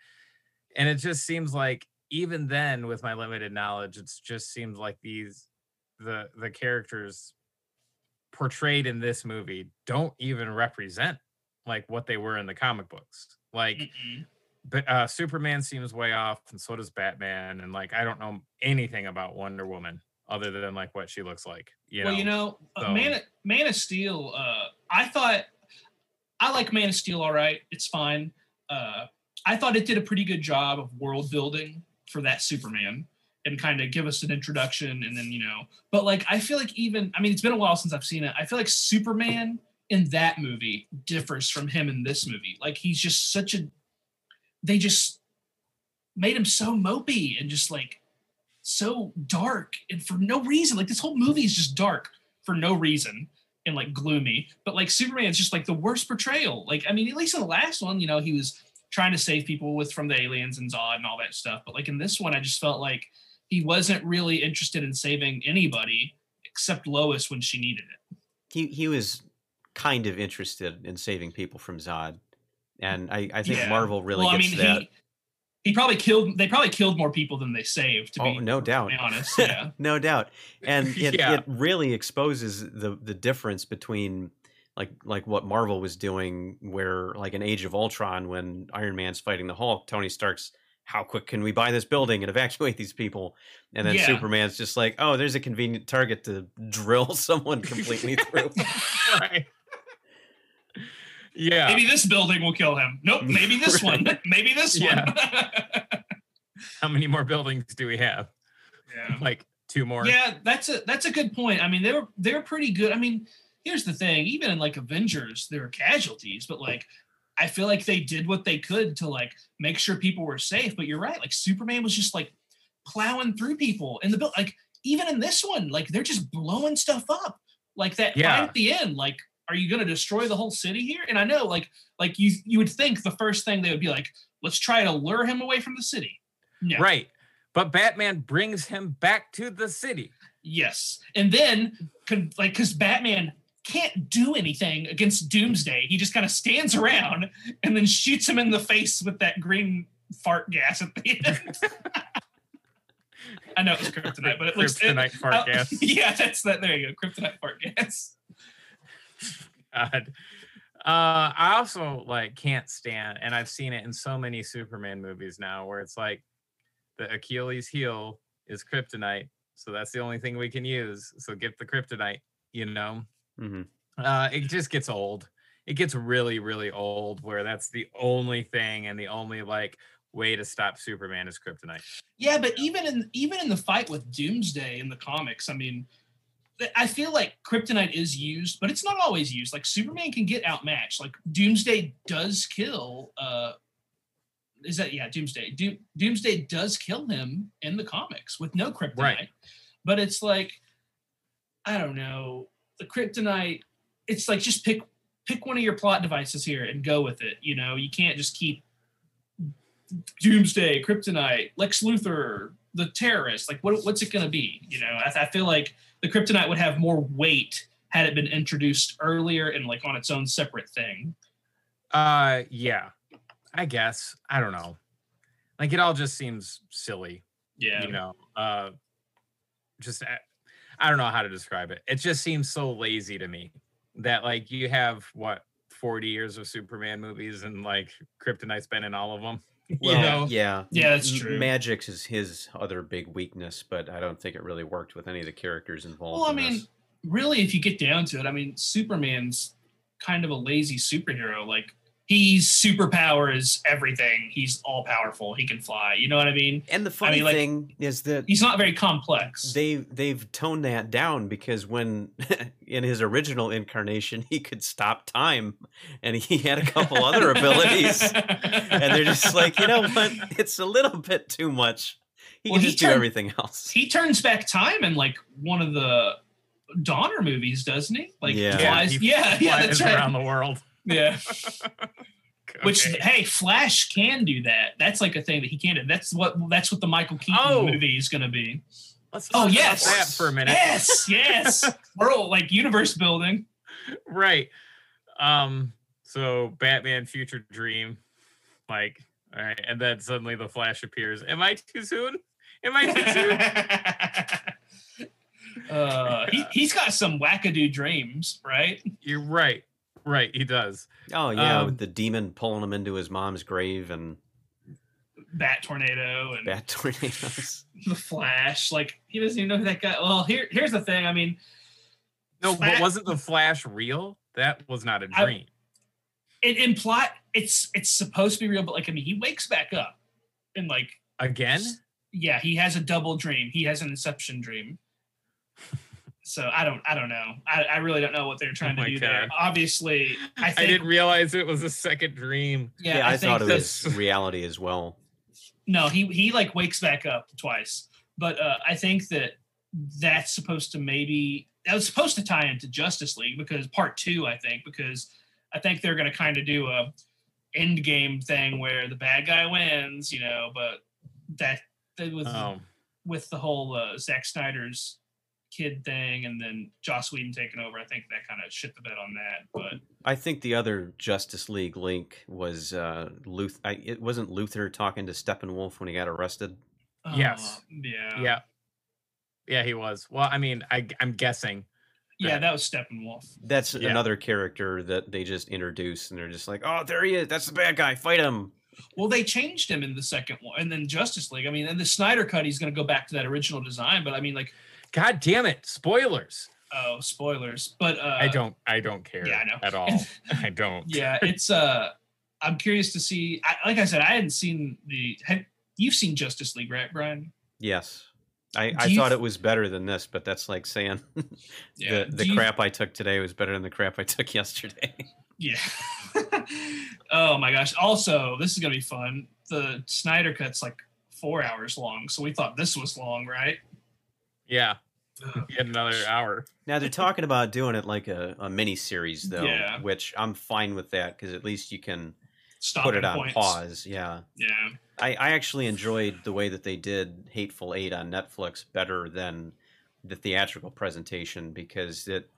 and it just seems like even then with my limited knowledge, it's just seems like these the the characters portrayed in this movie don't even represent like what they were in the comic books. Like Mm-mm. but uh Superman seems way off, and so does Batman. And like I don't know anything about Wonder Woman other than like what she looks like. You well, know? you know, uh, so- Man, Man of Steel. Uh, I thought I like Man of Steel. All right, it's fine. Uh, I thought it did a pretty good job of world building for that Superman and kind of give us an introduction, and then you know. But like, I feel like even I mean, it's been a while since I've seen it. I feel like Superman in that movie differs from him in this movie. Like he's just such a. They just made him so mopey and just like so dark and for no reason. Like this whole movie is just dark for no reason and like gloomy. But like Superman's just like the worst portrayal. Like I mean, at least in the last one, you know, he was trying to save people with from the aliens and Zod and all that stuff. But like in this one, I just felt like he wasn't really interested in saving anybody except Lois when she needed it. he he was kind of interested in saving people from Zod, and I I think Yeah. Marvel really well, I mean, that. he he probably killed. They probably killed more people than they saved. To oh, be, no doubt. be honest, yeah. no doubt and it, Yeah. it really exposes the the difference between like like what marvel was doing where like an age of ultron when iron man's fighting the hulk tony stark's how quick can we buy this building and evacuate these people and then Yeah. superman's just like oh there's a convenient target to drill someone completely through right. Yeah. Maybe this building will kill him. Nope. Maybe this one. Maybe this Yeah. one. How many more buildings do we have? yeah. Like two more. Yeah, that's a that's a good point. I mean, they were they were pretty good. I mean, here's the thing: even in like Avengers, there were casualties, but like I feel like they did what they could to like make sure people were safe. But you're right, like Superman was just like plowing through people in the build. Like even in this one, like they're just blowing stuff up. Like that Yeah. fight at the end, like. Are you going to destroy the whole city here? And I know, like, like you, you would think the first thing they would be like, let's try to lure him away from the city. No. Right. But Batman brings him back to the city. Yes. And then, like, because Batman can't do anything against Doomsday, he just kind of stands around and then shoots him in the face with that green fart gas at the end. I know it was kryptonite, but it looks. Kryptonite fart uh, gas. Yeah, that's that. There you go. Kryptonite fart gas. God. Uh, I also like can't stand, and I've seen it in so many Superman movies now, where it's like the Achilles heel is kryptonite, so that's the only thing we can use. So get the kryptonite, you know. hmm Uh, it just gets old. It gets really, really old, where that's the only thing and the only like way to stop Superman is kryptonite. Yeah, but even in even in the fight with Doomsday in the comics, I mean, th- I feel like kryptonite is used, but it's not always used. Like Superman can get outmatched. Like Doomsday does kill. uh Is that yeah? Doomsday. Doom, Doomsday does kill him in the comics with no kryptonite. Right. But it's like, I don't know, the kryptonite. It's like just pick pick one of your plot devices here and go with it. You know, you can't just keep Doomsday, Kryptonite, Lex Luthor, the terrorist. Like, what, what's it going to be? You know, I, I feel like the Kryptonite would have more weight had it been introduced earlier and like on its own separate thing. Uh, yeah, I guess I don't know. Like it all just seems silly. Yeah. you know uh just I- I don't know how to describe it. It just seems so lazy to me that like you have what 40 years of Superman movies and like Kryptonite's been in all of them. Well, you know? yeah, Yeah, that's true. Magic's is his other big weakness, but I don't think it really worked with any of the characters involved. Well, I mean, this. really, if you get down to it, I mean, Superman's kind of a lazy superhero. Like, he's superpower is everything. He's all powerful. He can fly. You know what I mean? and the funny mean, like, thing is that He's not very complex. they they've toned that down because when in his original incarnation he could stop time and he had a couple other abilities and they're just like you know what it's a little bit too much he Well, can he just do everything else he turns back time in like one of the Donner movies, doesn't he? Like, Yeah. flies. he Yeah, yeah, flies that's right. around the world. Yeah. Which hey, Flash can do that. That's like a thing that he can do. That's what that's what the Michael Keaton Oh. movie is going to be. let's Oh, yes. that for a minute. Yes, yes. World like universe building. right. Um. So Batman Future Dream, like, all right, and then suddenly the Flash appears. Am I too soon? Am I too soon? uh, he, he's got some wackadoo dreams, right? You're right. Right, he does. oh yeah Um, with the demon pulling him into his mom's grave and Bat tornado and bat tornadoes the Flash. Like he doesn't even know who that guy. Well, here here's the thing. I mean, No, Fla- but wasn't the Flash real? That was not a dream. it implied it's it's supposed to be real, but like I mean, he wakes back up and like Again? yeah, he has a double dream. He has an inception dream. So I don't I don't know. I, I really don't know what they're trying Oh to my do there. Obviously, I I, didn't realize it was a second dream. yeah, yeah, I, i, thought it was reality as well no, he he like wakes back up twice. But uh, I think that that's supposed to maybe that was supposed to tie into Justice League because part two, I think, because I think they're gonna kind of do a end game thing where the bad guy wins, you know, but that, that with Um, with the whole uh, Zack Snyder's kid thing and then Joss Whedon taking over, I think that kind of shit the bed on that. But I think the other Justice League link was uh, Luthor. I, it wasn't Luthor talking to Steppenwolf when he got arrested. Yes. uh, yeah, yeah. Yeah, he was. Well, I mean, I, I'm guessing. yeah, that was Steppenwolf. That's Yeah. another character that they just introduced, and they're just like, "Oh, there he is. That's the bad guy. Fight him." Well, they changed him in the second one, and then Justice League. I mean, and the Snyder cut, he's going to go back to that original design. But I mean, like, God damn it! Spoilers. oh, spoilers. But uh, I don't. I don't care. yeah, I know. at all. I don't. yeah, it's uh, I'm curious to see. I, like I said, I hadn't seen the. Have, you've seen Justice League, right, Brian? Yes, I, I thought th- it was better than this, but that's like saying the the Do you- crap I took today was better than the crap I took yesterday. Yeah. oh my gosh. Also, this is gonna be fun. The Snyder cut's like four hours long, so we thought this was long, right? Yeah. Yet another hour. now they're talking about doing it like a, a mini series though, Yeah. which I'm fine with that because at least you can Stop put it on points. pause. Yeah. Yeah. I, I actually enjoyed the way that they did Hateful Eight on Netflix better than the theatrical presentation because it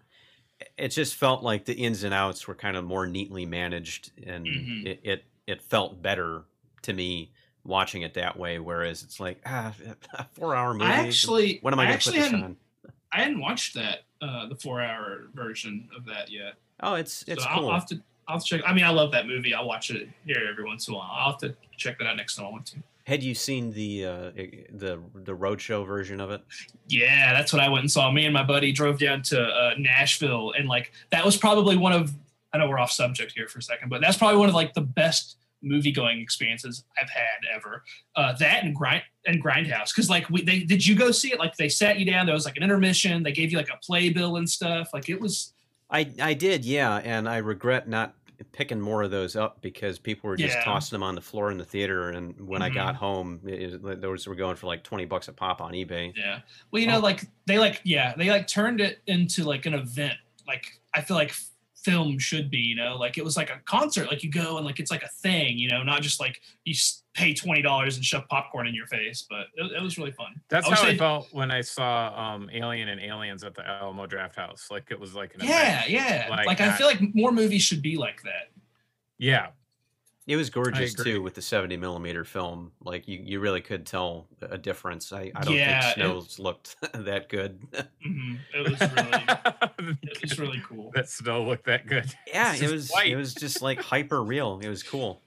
it just felt like the ins and outs were kind of more neatly managed and Mhm. it, it it felt better to me watching it that way. Whereas it's like ah, a four hour movie. I actually when am I, I going to put actually this on? I hadn't watched that uh the four hour version of that yet. Oh, it's it's so I'll, cool. I'll have to I'll have to check. I mean, I love that movie. I'll watch it here every once in a while. I'll have to check that out next time I want to. Had you seen the uh, the the roadshow version of it? Yeah, that's what I went and saw. Me and my buddy drove down to uh, Nashville, and like that was probably one of. I know we're off subject here for a second, but that's probably one of like the best movie going experiences I've had ever. Uh, that and grind and Grindhouse, because like we they did you go see it? Like they sat you down. There was like an intermission. They gave you like a playbill and stuff. Like it was. I I did, yeah, and I regret not picking more of those up because people were just Yeah. tossing them on the floor in the theater, and when I Mhm. got home, it, those were going for like twenty bucks a pop on eBay. Yeah. Well, you know, Oh. like they like yeah, they like turned it into like an event. Like I feel like film should be, you know, like it was like a concert. Like you go and like it's like a thing, you know, not just like you pay twenty dollars and shove popcorn in your face. But it, it was really fun. That's I how I felt when I saw um Alien and Aliens at the Alamo Drafthouse. Like it was like an Yeah, event. yeah. Like Like, I feel like more movies should be like that. Yeah. It was gorgeous too with the 70 millimeter film. Like you, you really could tell a difference. I, I don't Yeah, think it- Snows looked that good. Mhm. It was really, it was really cool. that snow looked that good. yeah, it was white. it was just like hyper real. It was cool.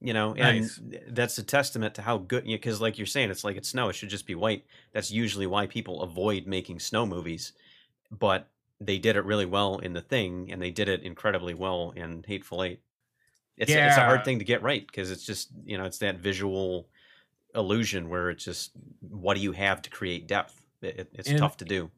You know, and Nice. that's a testament to how good because like you're saying, it's like it's snow, it should just be white. That's usually why people avoid making snow movies. But they did it really well in the thing, and they did it incredibly well in Hateful Eight. It's it's a hard thing to get right because it's just you know it's that visual illusion where it's just what do you have to create depth? It, it- it's And- tough to do.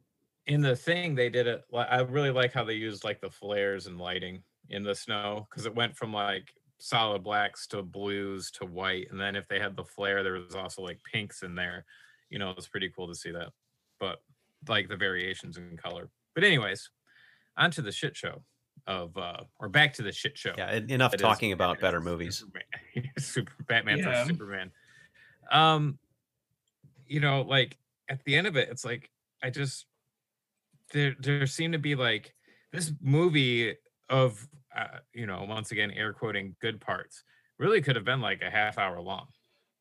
in the thing they did it i really like how they used like the flares and lighting in the snow because it went from like solid blacks to blues to white and then if they had the flare there was also like pinks in there you know it's pretty cool to see that but like the variations in color but anyways on to the shit show of uh or back to the shit show Yeah, enough that is talking about better movies. Superman. Super Batman Yeah. Superman. Um, you know, like at the end of it, it's like I just there there seemed to be like this movie of uh, you know once again air quoting good parts really could have been like a half hour long.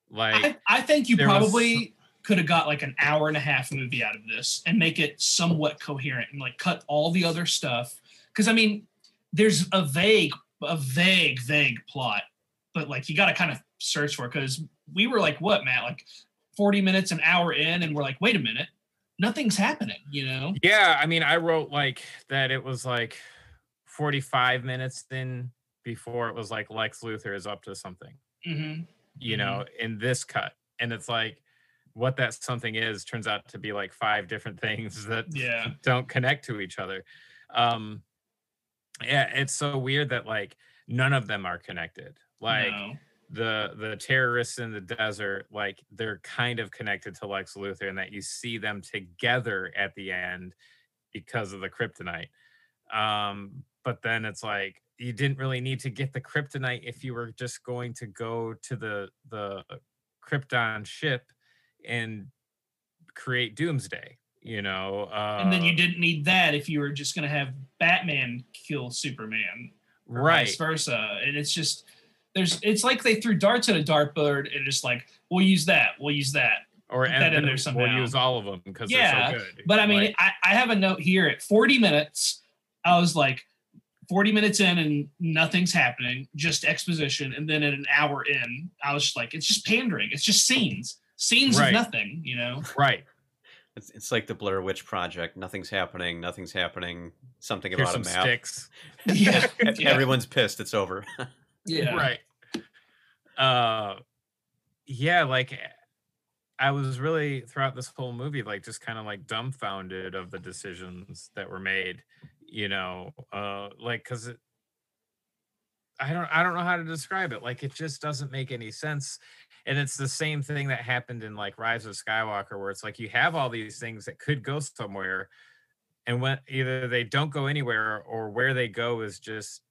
Like I, I think you there was probably could have got like an hour and a half movie out of this and make it somewhat coherent and like cut all the other stuff. Because I mean, there's a vague, a vague, vague plot, but like you got to kind of search for it because we were like, what, Matt? Like 40 minutes, an hour in, and we're like, wait a minute, nothing's happening, you know? Yeah, I mean, I wrote like that it was like 45 minutes in before it was like Lex Luthor is up to something, hmm you know, in this cut. And it's like what that something is turns out to be like five different things that Yeah. don't connect to each other. Um yeah, it's so weird that like none of them are connected. Like no. the the terrorists in the desert like they're kind of connected to Lex Luthor and that you see them together at the end because of the kryptonite um but then it's like you didn't really need to get the kryptonite if you were just going to go to the the krypton ship and create doomsday you know uh, and then you didn't need that if you were just going to have Batman kill Superman. right vice versa. And it's just there's it's like they threw darts at a dartboard and just like we'll use that, we'll use that. or put and that in there we'll use all of them because Yeah, they're so good But I mean, Like, I, I have a note here at 40 minutes. I was like 40 minutes in and nothing's happening, just exposition. And then at an hour in, I was just like, it's just pandering. It's just scenes, scenes Right. of nothing, you know? right It's, it's like the Blair Witch Project. Nothing's happening. Nothing's happening. Something here's about a map. sticks Yeah. Yeah. Everyone's pissed. It's over. yeah. right uh yeah like i was really throughout this whole movie like just kind of like dumbfounded of the decisions that were made you know uh like because it i don't i don't know how to describe it like it just doesn't make any sense and it's the same thing that happened in like rise of skywalker where it's like you have all these things that could go somewhere and when either they don't go anywhere or where they go is just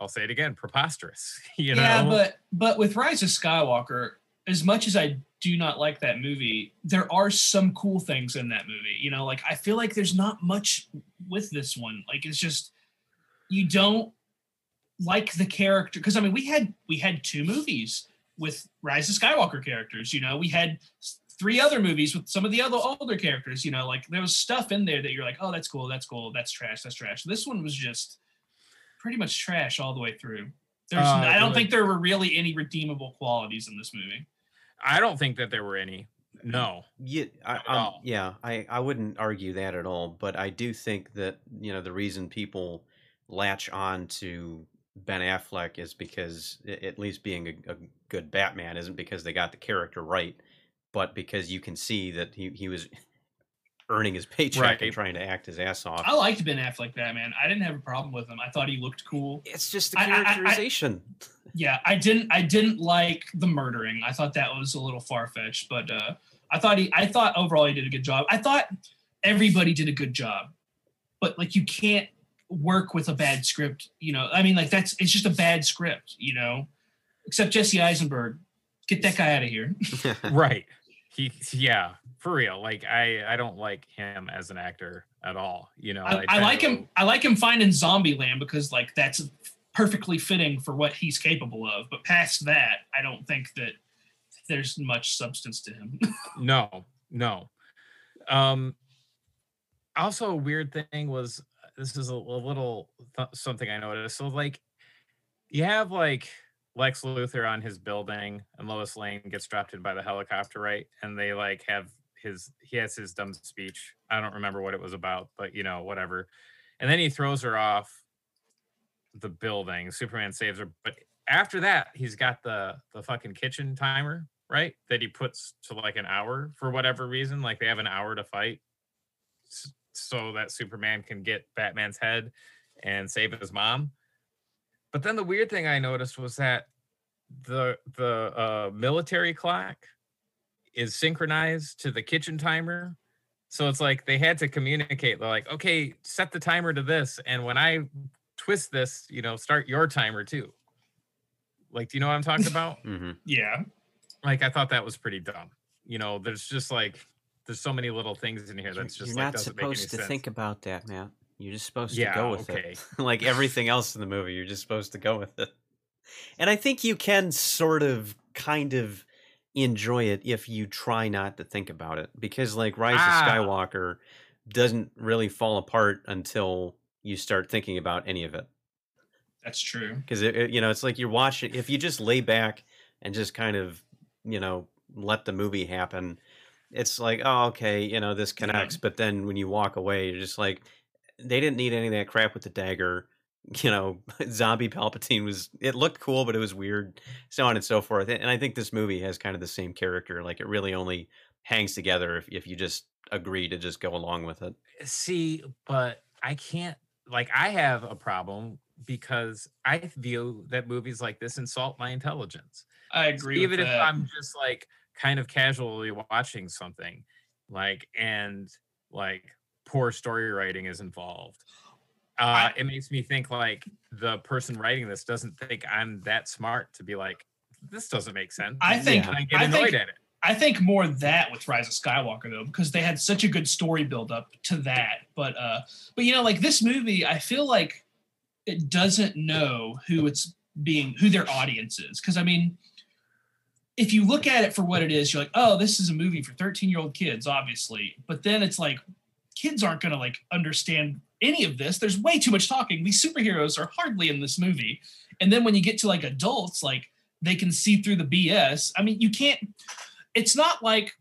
i'll say it again preposterous you know yeah, but but with Rise of Skywalker, as much as I do not like that movie, there are some cool things in that movie. You know, like I feel like there's not much with this one. Like it's just you don't like the character because I mean we had we had two movies with Rise of Skywalker characters. You know, we had three other movies with some of the other older characters. You know, like there was stuff in there that you're like, oh, that's cool, that's cool, that's trash, that's trash. This one was just pretty much trash all the way through. There's, Uh, I don't really? think there were really any redeemable qualities in this movie. I don't think that there were any. No. Yeah, I, Not at all. yeah, I, I wouldn't argue that at all. But I do think that you know the reason people latch on to Ben Affleck is because at least being a, a good Batman isn't because they got the character right, but because you can see that he, he was earning his paycheck Right. and trying to act his ass off. I liked Ben Affleck Batman. I didn't have a problem with him. I thought he looked cool. It's just the I- I- I- I- characterization. Yeah, I didn't I didn't like the murdering. I thought that was a little far fetched, but uh, I thought he I thought overall he did a good job. I thought everybody did a good job, but like you can't work with a bad script. You know, I mean, like that's it's just a bad script. You know, except Jesse Eisenberg. Get that guy out of here. Right. He yeah, for real. Like I I don't like him as an actor at all. You know, I, I try like him. I like him finding Zombieland because like that's perfectly fitting for what he's capable of. But past that, I don't think that there's much substance to him. no, no. Um, also, a weird thing was this is a, a little th- something I noticed. So, like, you have like Lex Luthor on his building, and Lois Lane gets dropped in by the helicopter, right? And they like have his he has his dumb speech. I don't remember what it was about, but you know, whatever. And then he throws her off the building. Superman saves her, but after that, he's got the the fucking kitchen timer, right? That he puts to like an hour for whatever reason. Like they have an hour to fight, so that Superman can get Batman's head and save his mom. But then the weird thing I noticed was that the the uh, military clock is synchronized to the kitchen timer. So it's like they had to communicate. They're like, okay, set the timer to this, and when I twist this, you know, start your timer too. Like, do you know what I'm talking about? Mm-hmm. yeah. like, I thought that was pretty dumb. You know, there's just like there's so many little things in here that's just you're like not doesn't make any supposed to sense. think about that, Matt. You're just supposed Yeah, to go with okay. it. like everything else in the movie, you're just supposed to go with it. And I think you can sort of, kind of enjoy it if you try not to think about it. Because, like, Rise Ah. of Skywalker doesn't really fall apart until you start thinking about any of it. That's true. Because, it, it- you know, it's like you're watching, if you just lay back and just kind of, you know, let the movie happen, it's like, oh, okay, you know, this connects. But then when you walk away, you're just like, they didn't need any of that crap with the dagger. You know, zombie Palpatine was, it looked cool, but it was weird, so on and so forth. And I think this movie has kind of the same character. Like, it really only hangs together if, if you just agree to just go along with it. Eh, see, but I can't like I have a problem because I view that movies like this insult my intelligence. I agree. Even if that. I'm just like kind of casually watching something, like and like poor story writing is involved. Uh, it makes me think like the person writing this doesn't think I'm that smart to be like, this doesn't make sense. I think and I get I think- at it. I think more that with Rise of Skywalker though, because they had such a good story build up to that. But uh, but you know, like this movie, I feel like it doesn't know who it's being, who their audience is. Because I mean, if you look at it for what it is, you're like, oh, this is a movie for 13 year old kids, obviously. But then it's like, kids aren't gonna like understand any of this. There's way too much talking. These superheroes are hardly in this movie. And then when you get to like adults, like they can see through the BS. I mean, you can't it's not like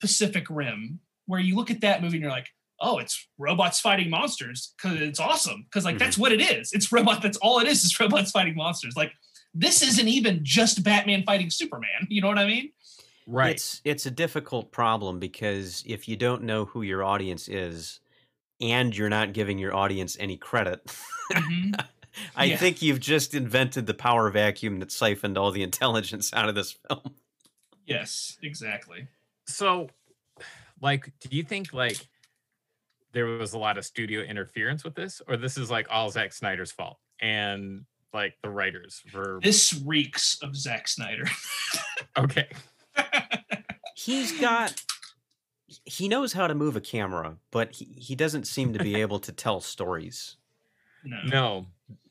Pacific Rim where you look at that movie and you're like, oh, it's robots fighting monsters because it's awesome. Because like that's mm-hmm. what it is. It's robot. That's all it is. Is robots fighting monsters. Like this isn't even just Batman fighting Superman. You know what I mean? Right. It's it's a difficult problem because if you don't know who your audience is and you're not giving your audience any credit, Mhm. I Yeah. think you've just invented the power vacuum that siphoned all the intelligence out of this film. yes, exactly. so like do you think like there was a lot of studio interference with this or this is like all Zack Snyder's fault and like the writers were This reeks of Zack Snyder. okay He's got he knows how to move a camera, but he, he doesn't seem to be able to tell stories. no. no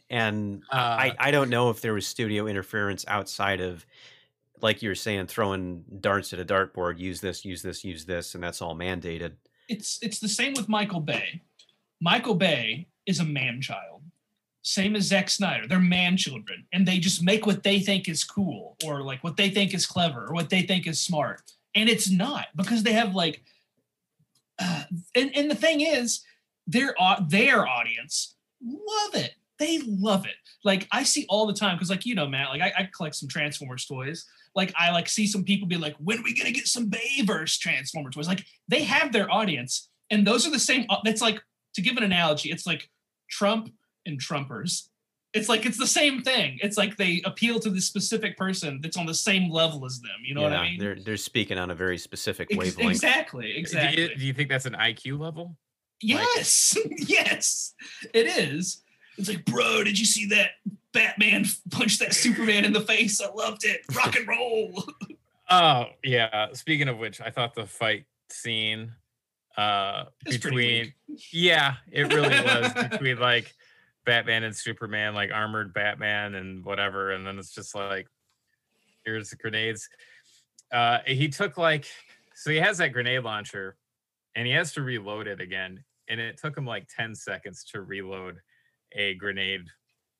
And uh, I, I don't know if there was studio interference outside of like you were saying, throwing darts at a dartboard, use this, use this, use this, and that's all mandated. it's it's the same with Michael Bay. Michael Bay is a man child. Same as Zack Snyder. They're man children. And they just make what they think is cool or like what they think is clever or what they think is smart. And it's not because they have like uh, and, and the thing is, their their audience love it. They love it. Like I see all the time because, like you know, Matt, like I, I collect some Transformers toys. Like I like see some people be like, "When are we gonna get some Bayverse Transformer toys?" Like they have their audience, and those are the same. It's like to give an analogy, it's like Trump and Trumpers. It's like it's the same thing. It's like they appeal to this specific person that's on the same level as them. You know what I mean? They're they're speaking on a very specific Ex- wavelength. exactly. do, Exactly. you, do you think that's an IQ level Yes, yes, it is. It's like, bro, did you see that Batman punch that Superman in the face? I loved it. Rock and roll. oh yeah speaking of which I thought the fight scene uh It's between yeah it really was between like Batman and Superman, like armored Batman and whatever, and then it's just like here's the grenades. Uh, he took like so he has that grenade launcher, and he has to reload it again, and it took him like ten seconds to reload a grenade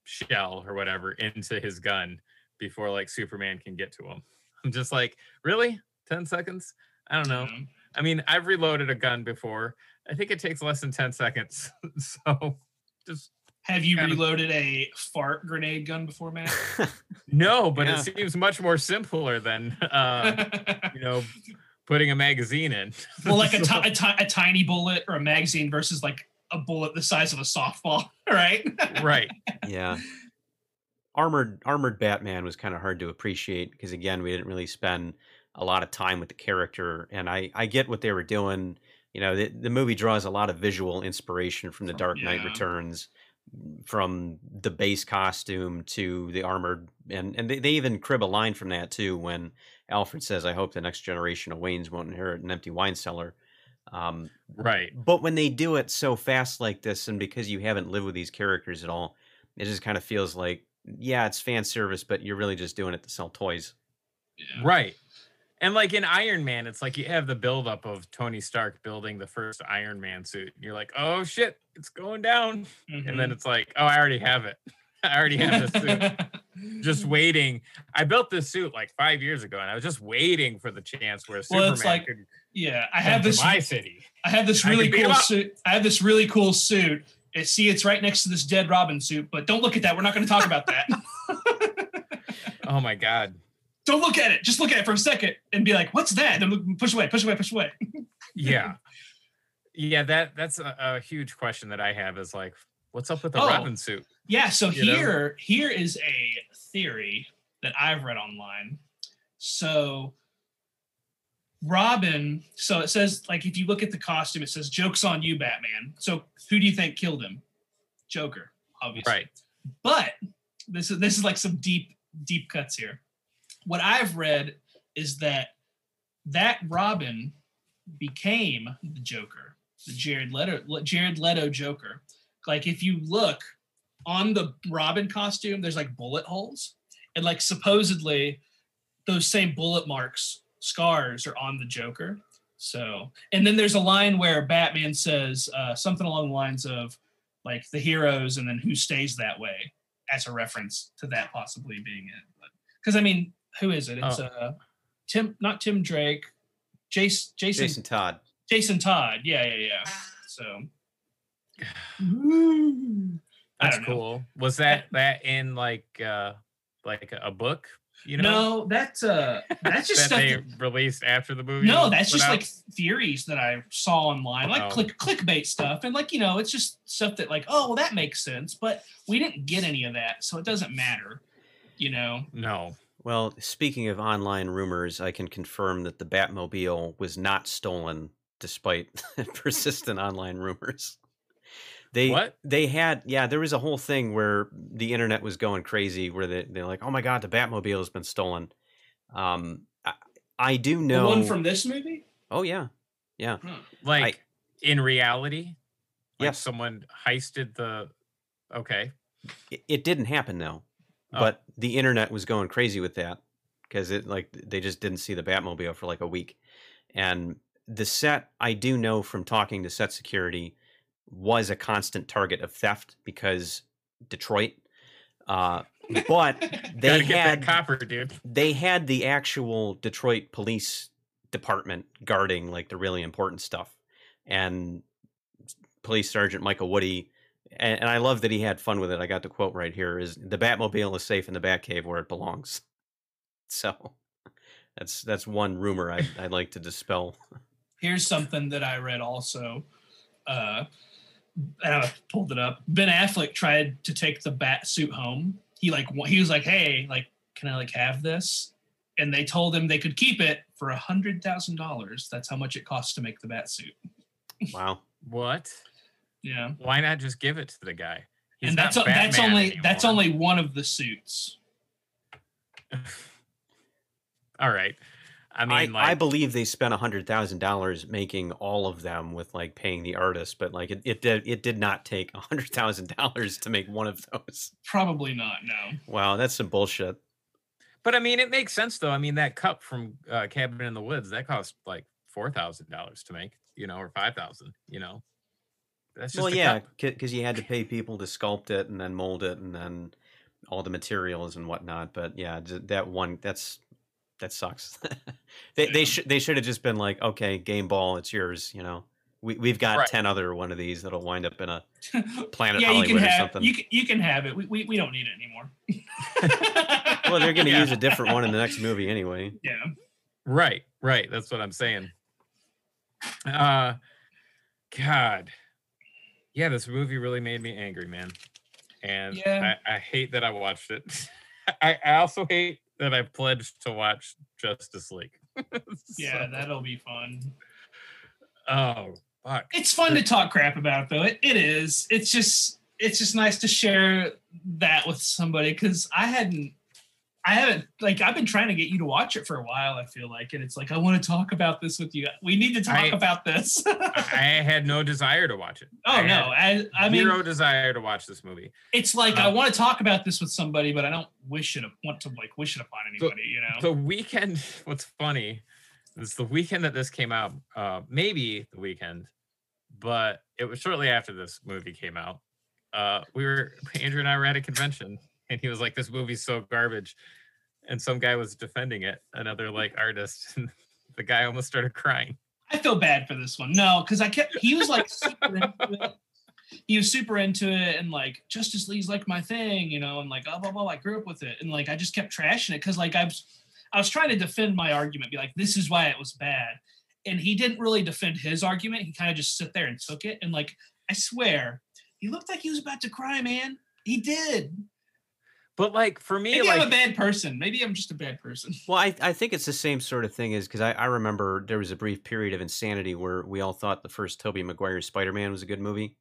shell or whatever into his gun before like Superman can get to him. I'm just like, really? 10 seconds? I don't know. Um, I mean, I've reloaded a gun before. I think it takes less than 10 seconds. so just Have you Kind of- reloaded a fart grenade gun before, Matt? no, but Yeah. it seems much more simpler than uh, you know, putting a magazine in. well, like a, a, tiny bullet or a magazine versus like a bullet the size of a softball, right? right. yeah. Armored armored Batman was kind of hard to appreciate because again, we didn't really spend a lot of time with the character, and I I get what they were doing. You know, the, the movie draws a lot of visual inspiration from The Dark Knight Yeah. Returns, from the base costume to the armored, and and they, they even crib a line from that too when Alfred says, "I hope the next generation of Waynes won't inherit an empty wine cellar." Um, Right. but when they do it so fast like this, and because you haven't lived with these characters at all, it just kind of feels like, yeah, it's fan service, but you're really just doing it to sell toys. Yeah. Right. And like in Iron Man, it's like you have the buildup of Tony Stark building the first Iron Man suit. And you're like, oh shit, it's going down. And Mm-hmm. then it's like, oh, I already have it. I already have this suit. just waiting. I built this suit like five years ago, and I was just waiting for the chance where Well, Superman it's like- could yeah, I have this. my city. I have this really could beat 'em cool suit. I have this really cool suit. And see, it's right next to this dead Robin suit, but don't look at that. We're not going to talk about that. Oh my god. Don't look at it. Just look at it for a second and be like, "What's that?" Then push away, push away, push away. Yeah. Yeah, that that's a, a huge question that I have is like, what's up with the Oh. Robin suit? Yeah. So You know? here, here is a theory that I've read online. So Robin. So it says like if you look at the costume, it says "Jokes on you, Batman." So who do you think killed him? Joker, obviously. Right. But this is this is like some deep deep cuts here. What I've read is that that Robin became the Joker, the Jared Leto Jared Leto Joker. Like if you look on the Robin costume, there's like bullet holes, and like supposedly those same bullet marks scars are on the Joker. So, and then there's a line where Batman says uh, something along the lines of like the heroes and then who stays that way as a reference to that possibly being it. Because I mean, who is it? It's Oh. uh, Tim, not Tim Drake, Jason, Jason, Jason Todd. Jason Todd. Yeah, yeah, yeah. So That's cool. Was that that in like uh like a book? You know, No, that's uh, that's just that stuff. they that- released after the movie. no, that's just out? like theories that I saw online, like Oh. click clickbait stuff, and like you know, it's just stuff that like, oh, well, that makes sense, but we didn't get any of that, so it doesn't matter, you know. no. Well, speaking of online rumors, I can confirm that the Batmobile was not stolen despite persistent online rumors. They What? they had yeah, there was a whole thing where the internet was going crazy where they, they're like, "Oh my god, the Batmobile has been stolen." Um I, I do know The one from this movie. Oh yeah. Huh. Like in reality, like Yes. someone heisted the. Okay. It, it didn't happen though. Oh. But the internet was going crazy with that because it like they just didn't see the Batmobile for like a week. And the set, I do know from talking to set security, was a constant target of theft because Detroit. Uh, but they had copper, dude. they had the actual Detroit police department guarding like the really important stuff. And police sergeant Michael Woody and, and I love that he had fun with it. I got the quote right here is the Batmobile is safe in the Batcave where it belongs. So that's that's one rumor I, I'd like to dispel. Here's something that I read also. Uh, and I pulled it up. Ben Affleck tried to take the bat suit home. He like he was like, "Hey, like, can I like have this?" And they told him they could keep it for a hundred thousand dollars. That's how much it costs to make the bat suit. Wow. What? Yeah, Why not just give it to the guy? He's and not that's that's Batman only that's only one of the suits. All right. I I, mean, I like, believe they spent a hundred thousand dollars making all of them with like paying the artist, but like it, it did it did not take a hundred thousand dollars to make one of those. Probably not. No. Wow, that's some bullshit. but I mean, it makes sense though. I mean, that cup from uh, Cabin in the Woods that cost like four thousand dollars to make, you know, or five thousand. You know, that's just Well, yeah, because you had to pay people to sculpt it and then mold it and then all the materials and whatnot. But yeah, that one that's that sucks. they they should they should have just been like, okay, game ball, it's yours. You know, we we've got Right. ten other one of these that'll wind up in a Planet yeah, you Hollywood can or have something. you can, you can have it. We, we, we don't need it anymore. well, they're going to Yeah. use a different one in the next movie anyway. yeah. Right, right. That's what I'm saying. Uh God. Yeah, this movie really made me angry, man. And Yeah. I, I hate that I watched it. I, I also hate that I pledged to watch Justice League. Yeah, that'll be fun. oh fuck. It's fun to talk crap about though. It, it is. It's just it's just nice to share that with somebody because I hadn't I haven't like I've been trying to get you to watch it for a while, I feel like. And it's like I want to talk about this with you. We need to talk I- about this. I had no desire to watch it. oh I no. I I mean zero desire to watch this movie. it's like I Uh, want to talk about this with somebody, but I don't wish it want to like wish it upon anybody, you know. The weekend, what's funny is the weekend that this came out, uh, maybe the weekend, but it was shortly after this movie came out. Uh, we were Andrew and I were at a convention, and he was like, "This movie's so garbage," and some guy was defending it, another like artist, and the guy almost started crying. I feel bad for this one. No, because I kept he was like super into it. He was super into it and like Justice League's like my thing, you know, and like oh, blah blah blah. I grew up with it. And like I just kept trashing it because like I was I was trying to defend my argument, be like, this is why it was bad. And he didn't really defend his argument. He kind of just sit there and took it. And like, I swear, he looked like he was about to cry, man. He did. But like for me, Maybe like I'm a bad person. Maybe I'm just a bad person. Well, I, I think it's the same sort of thing as because I, I remember there was a brief period of insanity where we all thought the first Tobey Maguire Spider Man was a good movie.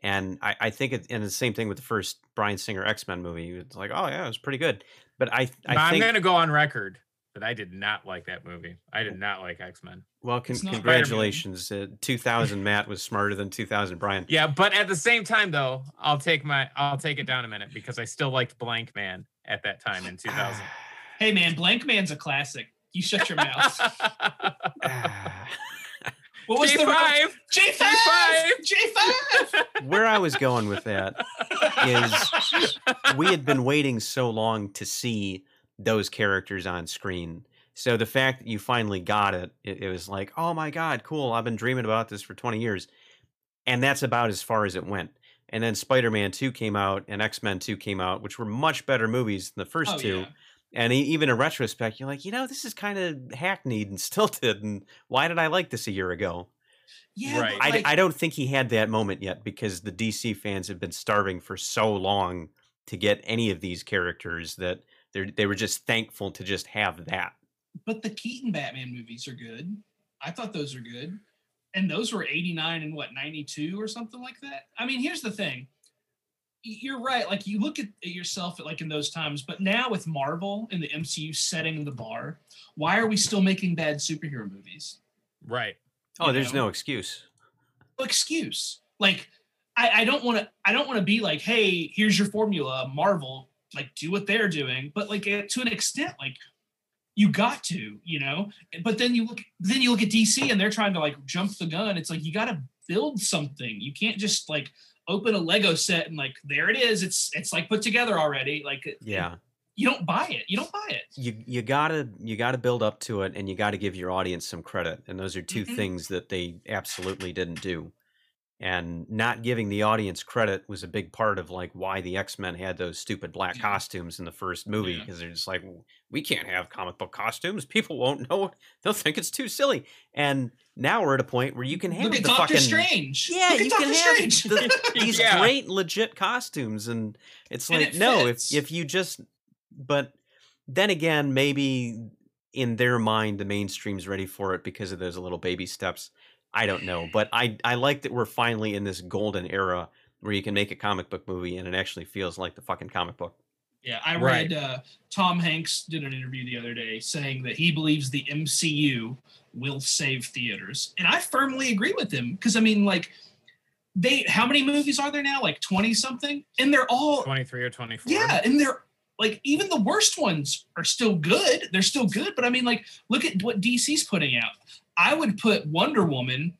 And I, I think it, and the same thing with the first Bryan Singer X Men movie. It's like, oh, yeah, it was pretty good. But I, I I'm think, gonna go on record that I did not like that movie. I did not like X Men. well, con- It's not Spider-Man. congratulations. Uh, 2000 Matt was smarter than 2000 Brian. Yeah, but at the same time, though, I'll take my I'll take it down a minute because I still liked Blank Man at that time in 2000. Hey man, Blank Man's a classic. You shut your mouth. What was J the five. J five? J five. Where I was going with that is we had been waiting so long to see those characters on screen. So the fact that you finally got it, it, it was like, oh my god, cool! I've been dreaming about this for twenty years, and that's about as far as it went. And then Spider-Man Two came out, and X-Men Two came out, which were much better movies than the first Oh, two. yeah. And even in retrospect, you're like, you know, this is kind of hackneyed and stilted. And why did I like this a year ago? Yeah, Right. I, like, I don't think he had that moment yet because the DC fans have been starving for so long to get any of these characters that they they were just thankful to just have that. but the Keaton Batman movies are good. I thought those are good. And those were 89 and what, 92 or something like that? I mean, here's the thing. You're right. Like you look at at yourself at like in those times, but now with Marvel and the MCU setting the bar, why are we still making bad superhero movies? right. Oh, You there's know? no excuse. No excuse. Like I, I don't want to I don't want to be like, hey, here's your formula, Marvel, like do what they're doing. But like to an extent, like you got to, you know. But then you look then you look at DC and they're trying to like jump the gun. It's like you got to build something. You can't just like open a Lego set and like there it is. It's it's like put together already. Like Yeah, you don't buy it. You don't buy it. you you gotta you gotta build up to it, and you got to give your audience some credit. And those are 2 Mhm. things that they absolutely didn't do. And not giving the audience credit was a big part of like why the X Men had those stupid black Yeah. costumes in the first movie Yeah. because they're just like we can't have comic book costumes. People won't know. They'll think it's too silly. And now we're at a point where you can have Look the Doctor fucking Strange. yeah, you Doctor can have the, these Yeah. great legit costumes, and it's And like it no, if if you just but then again, maybe in their mind the mainstream's ready for it because of those little baby steps. I don't know, but I I like that we're finally in this golden era where you can make a comic book movie and it actually feels like the fucking comic book. Yeah, I Right. read uh, Tom Hanks did an interview the other day saying that he believes the MCU will save theaters, and I firmly agree with him because I mean, like, they how many movies are there now? Like twenty something, and they're all 23 or 24. yeah, and they're like even the worst ones are still good. They're still good, but I mean, like, look at what DC's putting out. I would put Wonder Woman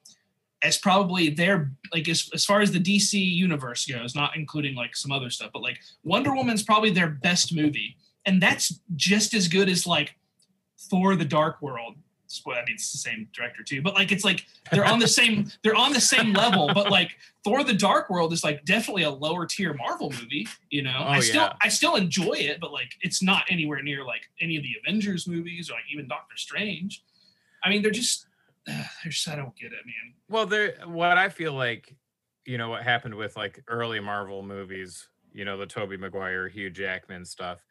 as probably their like as, as far as the DC universe goes, not including like some other stuff, but like Wonder Woman's probably their best movie, and that's just as good as like Thor: The Dark World. Well, I mean, it's the same director too, but like it's like they're on the same they're on the same level. But like Thor: The Dark World is like definitely a lower tier Marvel movie. You know, Oh, I still yeah. I still enjoy it, but like it's not anywhere near like any of the Avengers movies or like even Doctor Strange. I mean, they're just they're just I don't get it, man. Well, there. What I feel like, you know, what happened with like early Marvel movies, you know, the Tobey Maguire, Hugh Jackman stuff,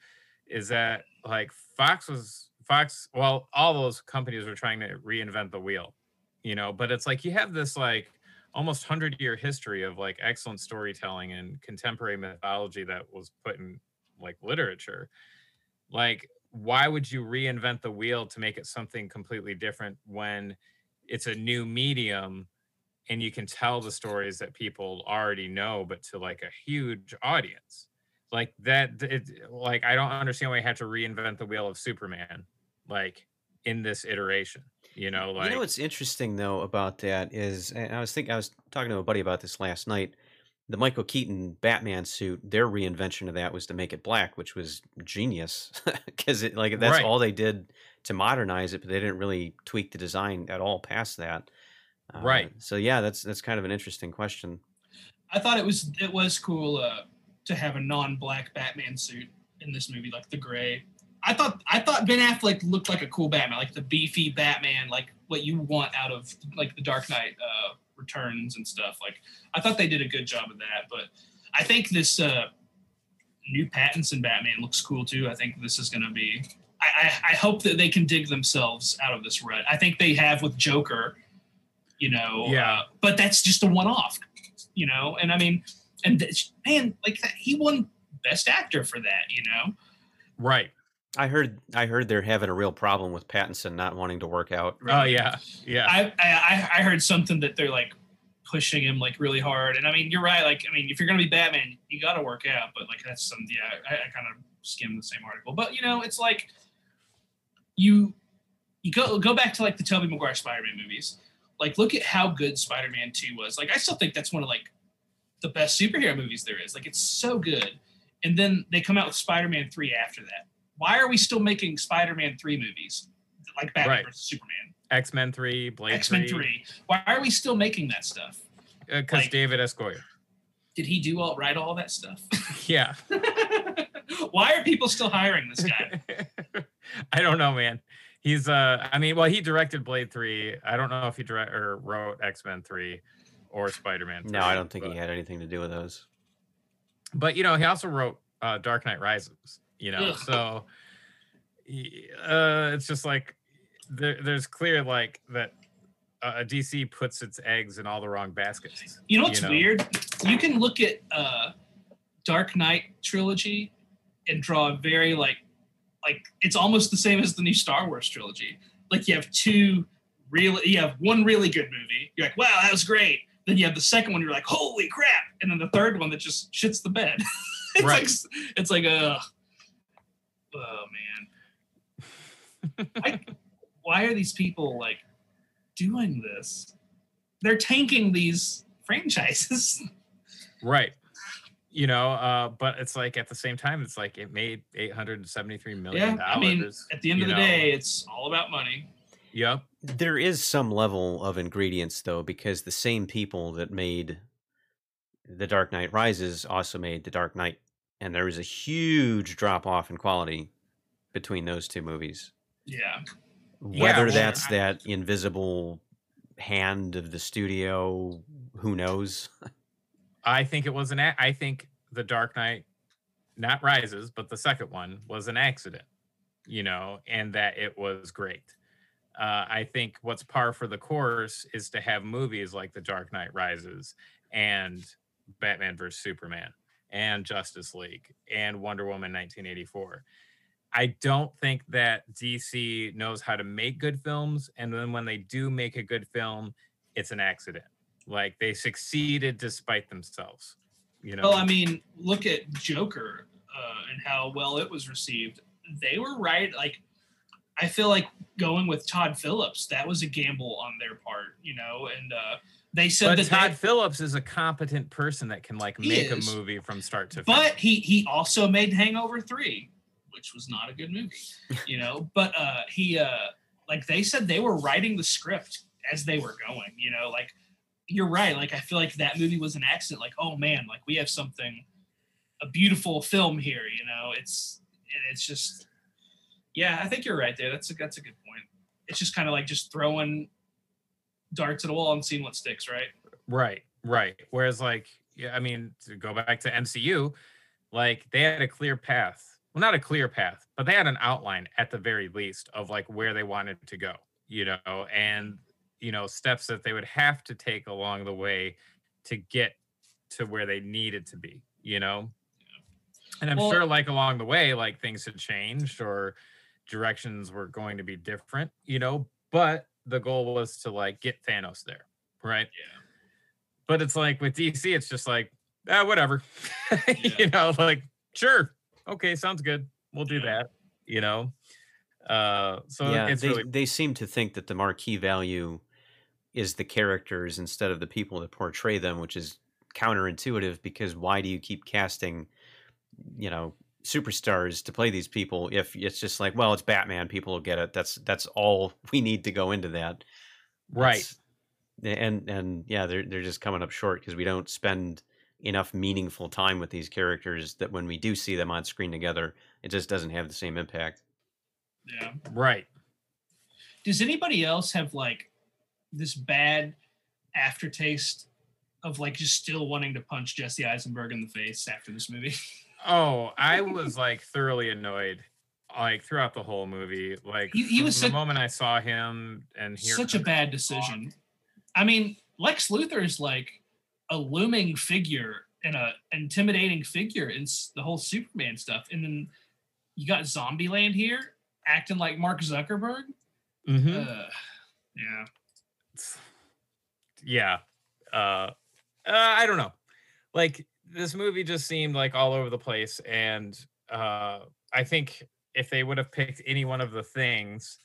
is that like Fox was Fox. Well, all those companies were trying to reinvent the wheel, you know. But it's like you have this like almost hundred year history of like excellent storytelling and contemporary mythology that was put in like literature. Like, why would you reinvent the wheel to make it something completely different when it's a new medium and you can tell the stories that people already know but to like a huge audience like that it, like i don't understand why you had to reinvent the wheel of superman like in this iteration you know like you know what's interesting though about that is, and I was thinking, I was talking to a buddy about this last night. The Michael Keaton Batman suit, their reinvention of that was to make it black, which was genius because it like that's Right. all they did to modernize it, but they didn't really tweak the design at all past that. Uh, Right. So yeah, that's that's kind of an interesting question. I thought it was it was cool uh, to have a non-black Batman suit in this movie, like the gray. I thought I thought Ben Affleck looked like a cool Batman, like the beefy Batman, like what you want out of like the Dark Knight uh, Returns and stuff. Like I thought they did a good job of that, but I think this uh, new Pattinson Batman looks cool too. I think this is going to be. I, I, I hope that they can dig themselves out of this rut. I think they have with Joker, you know. Yeah. Uh, but that's just a one-off, you know. And I mean, and th- man, like that, he won Best Actor for that, you know. right I heard I heard they're having a real problem with Pattinson not wanting to work out. oh yeah yeah I, I I heard something that they're like pushing him like really hard, and I mean, you're right. Like, I mean, if you're gonna be Batman, you got to work out. But like, that's some yeah. I, I kind of skimmed the same article, but you know, it's like you you go go back to like the Tobey Maguire Spider-Man movies. Like, look at how good Spider-Man Two was. Like, I still think that's one of like the best superhero movies there is. Like, it's so good. And then they come out with Spider-Man Three after that. Why are we still making Spider-Man Three movies like Batman Right. versus Superman? x-men 3 blade X Men 3. Why are we still making that stuff? Uh, because like- david s goyer Did he do all write all that stuff? yeah Why are people still hiring this guy? I don't know, man. He's uh I mean, well, he directed Blade 3. I don't know if he direct or wrote X-Men 3 or Spider-Man 3. No, I don't think but, he had anything to do with those. But you know, he also wrote uh Dark Knight Rises, you know. Ugh. So uh it's just like there, there's clear like that uh, DC puts its eggs in all the wrong baskets. You know what's know? weird? You can look at uh, Dark Knight trilogy and draw a very like like it's almost the same as the new Star Wars trilogy. Like you have two really you have one really good movie. You're like, wow, that was great. Then you have the second one, you're like, holy crap. And then the third one that just shits the bed. it's Right. like it's like uh oh man. I, why are these people like doing this? They're tanking these franchises. Right. You know, uh, but it's like at the same time, it's like it made eight hundred and seventy-three million yeah, dollars. I mean, at the end of the know. day, it's all about money. Yep. There is some level of ingredients though, because the same people that made The Dark Knight Rises also made The Dark Knight, and there was a huge drop off in quality between those two movies. Yeah, Yeah, Whether well, that's I- that invisible hand of the studio, who knows? I think it was an. A- I think the Dark Knight, not Rises, but the second one was an accident. You know, and that it was great. Uh, I think what's par for the course is to have movies like The Dark Knight Rises and Batman vs Superman and Justice League and Wonder Woman 1984. I don't think that DC knows how to make good films. And then when they do make a good film, it's an accident. Like they succeeded despite themselves. You know. Well, I mean, look at Joker uh, and how well it was received. They were right. Like, I feel like going with Todd Phillips, that was a gamble on their part, you know, and uh, they said but that Todd they, Phillips is a competent person that can like make is. a movie from start to but finish. he he also made Hangover 3, which was not a good movie, you know, but uh he uh like they said they were writing the script as they were going, you know, like you're right, like I feel like that movie was an accident like oh man, like we have something a beautiful film here, you know. It's it's just yeah, I think you're right there. That's a that's a good point. It's just kind of like just throwing darts at a wall and seeing what sticks, right? Right, right. Whereas, like, yeah, I mean, to go back to MCU, like they had a clear path. Well, not a clear path, but they had an outline at the very least of like where they wanted to go, you know, and you know, steps that they would have to take along the way to get to where they needed to be, you know. And I'm Well- sure, like along the way, like things had changed or directions were going to be different, you know. But the goal was to like get Thanos there, right? Yeah. But it's like with DC, it's just like, ah, whatever. Yeah. you know, like, sure, okay, sounds good. We'll do Yeah. that, you know. Uh so yeah, it's they, really they seem to think that the marquee value is the characters instead of the people that portray them, which is counterintuitive because why do you keep casting, you know, superstars to play these people if it's just like, well, it's Batman, people will get it. That's that's all we need to go into that. right. That's- And and yeah, they're they're just coming up short because we don't spend enough meaningful time with these characters that when we do see them on screen together, it just doesn't have the same impact. Yeah. Right. Does anybody else have like this bad aftertaste of like just still wanting to punch Jesse Eisenberg in the face after this movie? Oh, I was like thoroughly annoyed like throughout the whole movie. Like He- he was the such- moment I saw him and hear Such a bad decision. I mean, Lex Luthor is like a looming figure and a intimidating figure in the whole Superman stuff, and then you got Zombieland here acting like Mark Zuckerberg. Mhm. Uh, yeah. Yeah. Uh, uh i don't know. Like this movie just seemed like all over the place and uh i think if they would have picked any one of the things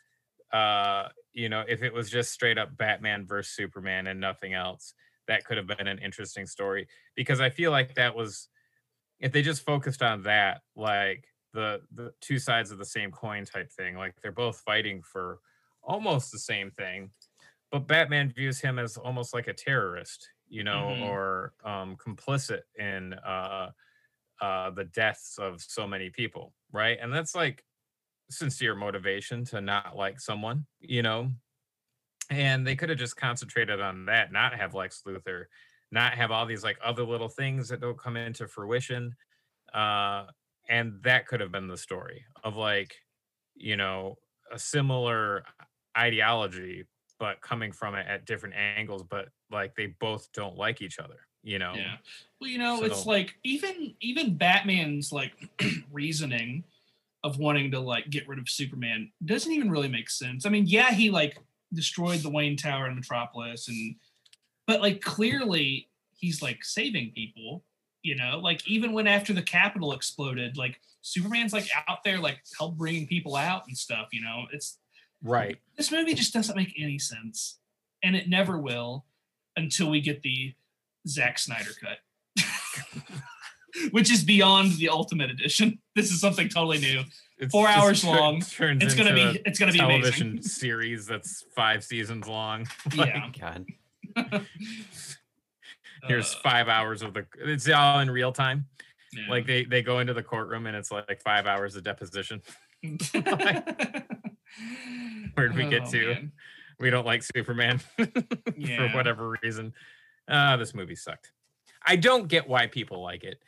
uh you know if it was just straight up batman versus superman and nothing else that could have been an interesting story because i feel like that was if they just focused on that like the the two sides of the same coin type thing like they're both fighting for almost the same thing but Batman views him as almost like a terrorist, you know, Mhm. or um, complicit in uh, uh, the deaths of so many people, right? And that's like sincere motivation to not like someone, you know. And they could have just concentrated on that, not have Lex Luthor, not have all these like other little things that don't come into fruition. Uh, and that could have been the story of like, you know, a similar ideology but coming from it at different angles but like they both don't like each other you know Yeah. Well, you know, it's like even even Batman's like reasoning of wanting to like get rid of Superman doesn't even really make sense. I mean, yeah, he like destroyed the Wayne Tower in Metropolis and but like clearly he's like saving people, you know? Like even when after the Capitol exploded, like Superman's like out there like help bringing people out and stuff, you know? It's right this movie just doesn't make any sense and it never will until we get the Zack Snyder cut. Which is beyond the ultimate edition. This is something totally new. it's Four hours tur- long. turns It's gonna be it's gonna be television amazing. series that's five seasons long Yeah. God. here's Uh, five hours of the it's all in real time yeah. like they they go into the courtroom and it's like five hours of deposition Where'd we get Oh, to? man. we don't like superman for whatever reason uh this movie sucked i don't get why people like it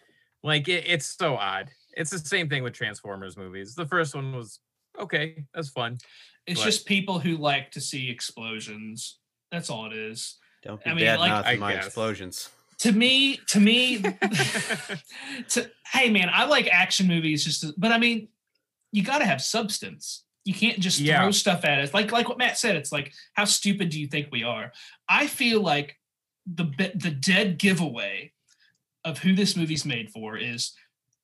like it, it's so odd it's the same thing with transformers movies the first one was okay that's fun It's But- just people who like to see explosions. That's all it is. Don't be I mean, bad like- mouthing I my guess. explosions. to me, to me, to hey man, I like action movies just, to, but I mean, you got to have substance. You can't just Yeah. throw stuff at us. Like like what Matt said, it's like how stupid do you think we are? I feel like the the dead giveaway of who this movie's made for is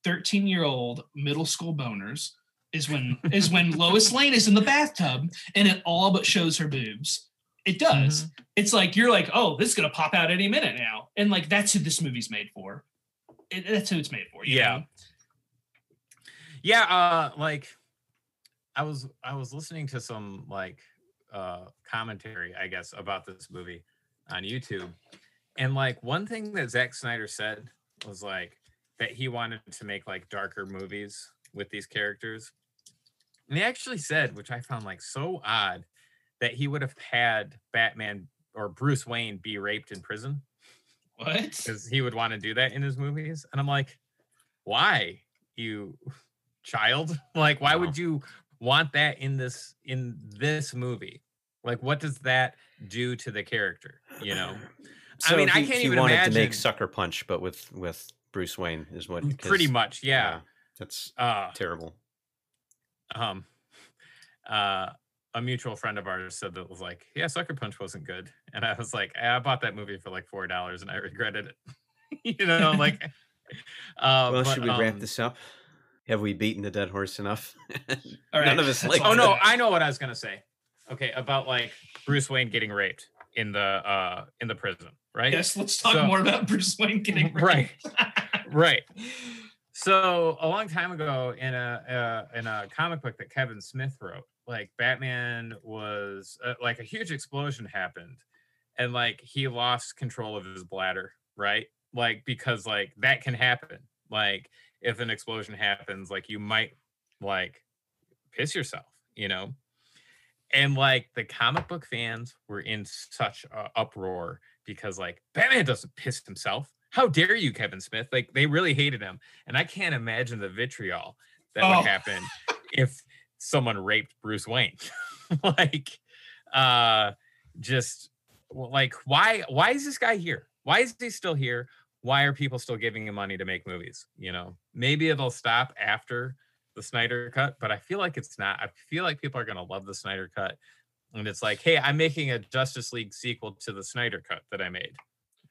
13 year old middle school boners is when is when Lois Lane is in the bathtub and it all but shows her boobs. It does. It's like you're like, oh, this is gonna pop out any minute now, and like that's who this movie's made for. It, that's who it's made for. you Yeah. know? yeah uh like i was i was listening to some like uh commentary i guess about this movie on youtube and like one thing that Zack snyder said was like that he wanted to make like darker movies with these characters and he actually said which i found like so odd that he would have had batman or bruce wayne be raped in prison What? because he would want to do that in his movies and i'm like why you child like why Wow. would you want that in this in this movie like what does that do to the character you know So mean, I he, can't he even wanted to make Sucker Punch, but with with Bruce Wayne is what. 'cause- pretty much yeah, That's uh terrible. um uh a mutual friend of ours said that was like yeah sucker punch wasn't good and i was like i bought that movie for like four dollars and i regretted it you know like uh well, but, should we wrap um, this up? Have we beaten the dead horse enough? All right. None of us like. Oh no, I know what I was gonna say. Okay, about like Bruce Wayne getting raped in the uh in the prison, right? Yes, let's talk So- more about Bruce Wayne getting raped. Right. Right. So a long time ago in a uh, in a comic book that Kevin Smith wrote, like Batman was uh, like a huge explosion happened, and like he lost control of his bladder, right? Like because like that can happen. Like if an explosion happens, like you might like piss yourself, you know. And like the comic book fans were in such a uproar because like Batman doesn't piss himself. How dare you, Kevin Smith? Like they really hated him, and I can't imagine the vitriol that Oh. would happen if someone raped Bruce Wayne. like, uh, just like why? Why is this guy here? Why is he still here? Why are people still giving him money to make movies? You know, maybe it'll stop after the Snyder cut, but I feel like it's not. I feel like people are gonna love the Snyder cut. And it's like, hey, I'm making a Justice League sequel to the Snyder cut that I made.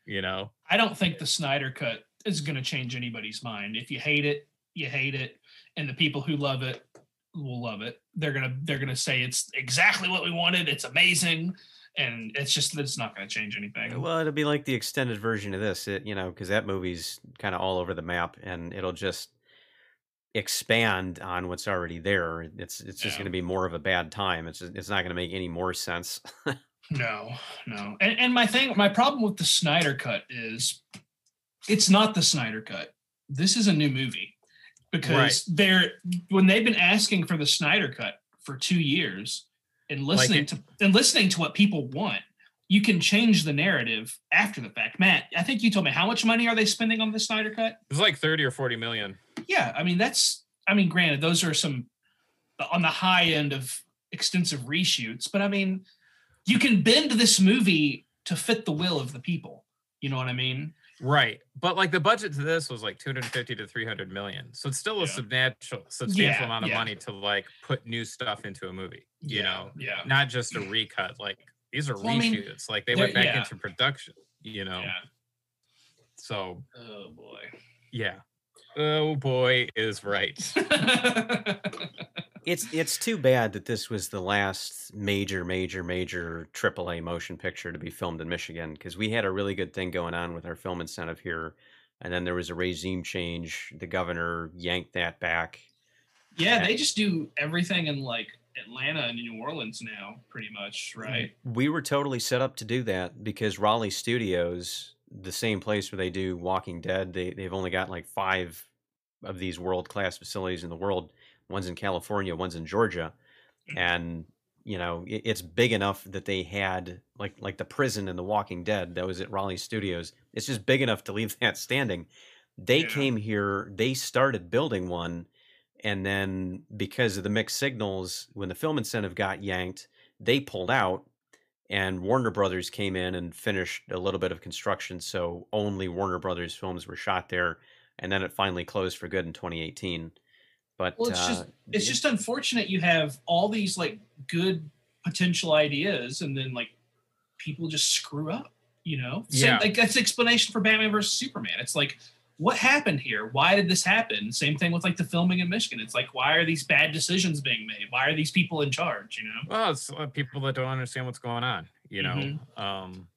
You know? I don't think the Snyder cut is going to change anybody's mind. If you hate it, you hate it, and the people who love it will love it. They're gonna they're gonna say it's exactly what we wanted. It's amazing, and it's just it's not going to change anything. Well, it'll be like the extended version of this, it, you know, because that movie's kind of all over the map, and it'll just expand on what's already there. It's it's just Yeah. going to be more of a bad time. It's it's not going to make any more sense. No, no. And, and my thing, my problem with the Snyder cut is it's not the Snyder cut. This is a new movie because they're when they've been asking for the Snyder cut for two years and listening it- to and listening to what people want. You can change the narrative after the fact. Matt, I think you told me how much money are they spending on the Snyder cut? It's like 30 or 40 million. Yeah, I mean that's I mean granted those are some on the high end of extensive reshoots, but I mean you can bend this movie to fit the will of the people. You know what I mean? Right. But like the budget to this was like 250 to 300 million. So it's still a Yeah. substantial substantial Yeah, amount of yeah. money to like put new stuff into a movie, you know, Yeah. not just a recut. Like these are Well, I mean, reshoots. like they went back yeah. into production, you know. Yeah. So Oh boy. yeah. Oh boy is right. it's it's too bad that this was the last major, major, major AAA motion picture to be filmed in Michigan because we had a really good thing going on with our film incentive here, and then there was a regime change. The governor yanked that back. yeah, they just do everything in like Atlanta and New Orleans now, pretty much, right? We were totally set up to do that because Raleigh Studios, the same place where they do Walking Dead, they they've only got like five of these world class facilities in the world. One's in California, one's in Georgia, mm-hmm. and you know it, it's big enough that they had like like the prison in The Walking Dead that was at Raleigh Studios. It's just big enough to leave that standing. They Yeah. came here, they started building one, and then because of the mixed signals, when the film incentive got yanked, they pulled out and Warner Brothers came in and finished a little bit of construction, so only Warner Brothers films were shot there, and then it finally closed for good in 2018. But Well, it's uh, just it's it- just unfortunate you have all these like good potential ideas and then like people just screw up, you know? Same, Yeah. like that's the explanation for Batman versus Superman. It's like what happened here? Why did this happen? Same thing with like the filming in Michigan. It's like why are these bad decisions being made? Why are these people in charge, you know? Well, it's uh, people that don't understand what's going on. You know, Mhm. um,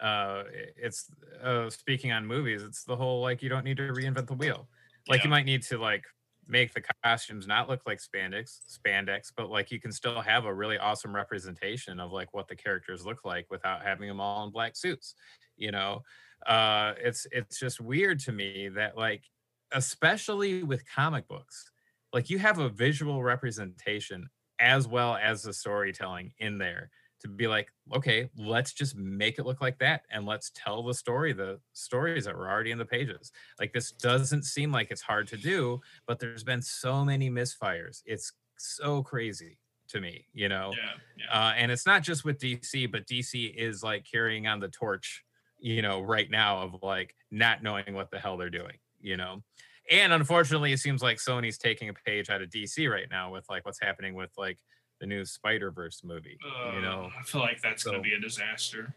uh, it's uh, speaking on movies. It's the whole like you don't need to reinvent the wheel. Like you might need to like make the costumes not look like spandex, spandex, but like you can still have a really awesome representation of like what the characters look like without having them all in black suits. You know, uh, it's it's just weird to me that like, especially with comic books, like you have a visual representation as well as the storytelling in there to be like okay let's just make it look like that and let's tell the story the stories that were already in the pages like this doesn't seem like it's hard to do but there's been so many misfires it's so crazy to me you know Yeah. Yeah. uh, and it's not just with DC, but DC is like carrying on the torch, you know, right now of like not knowing what the hell they're doing, you know. And unfortunately, it seems like Sony's taking a page out of DC right now with like what's happening with like the new Spider Verse movie, you know. Uh, I feel like that's going to be a disaster.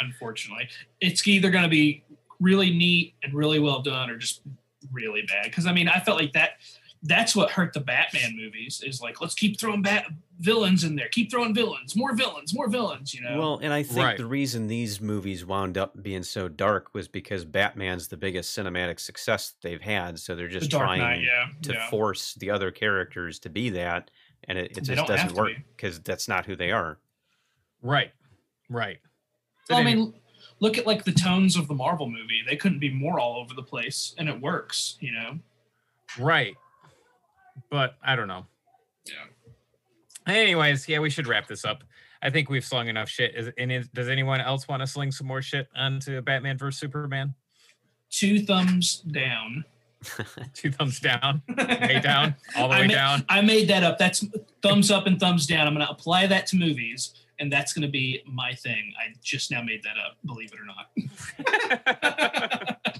Unfortunately, it's either going to be really neat and really well done, or just really bad. Because I mean, I felt like that. That's what hurt the Batman movies. Is like, let's keep throwing bat villains in there. Keep throwing villains. More villains. More villains. You know. Well, and I think Right. the reason these movies wound up being so dark was because Batman's the biggest cinematic success they've had, so they're just Dark trying Knight. Yeah. to yeah. force the other characters to be that, and it, it just doesn't work because that's not who they are. Right, right. But Well, I mean, look at like the tones of the Marvel movie. They couldn't be more all over the place, and it works. You know. right. But I don't know. Yeah. Anyways, yeah, we should wrap this up. I think we've slung enough shit. Is, and is, does anyone else want to sling some more shit onto Batman versus Superman? Two thumbs down. Two thumbs down, way down, all the I way ma- down. I made that up. That's thumbs up and thumbs down. I'm going to apply that to movies, and that's going to be my thing. I just now made that up, believe it or not.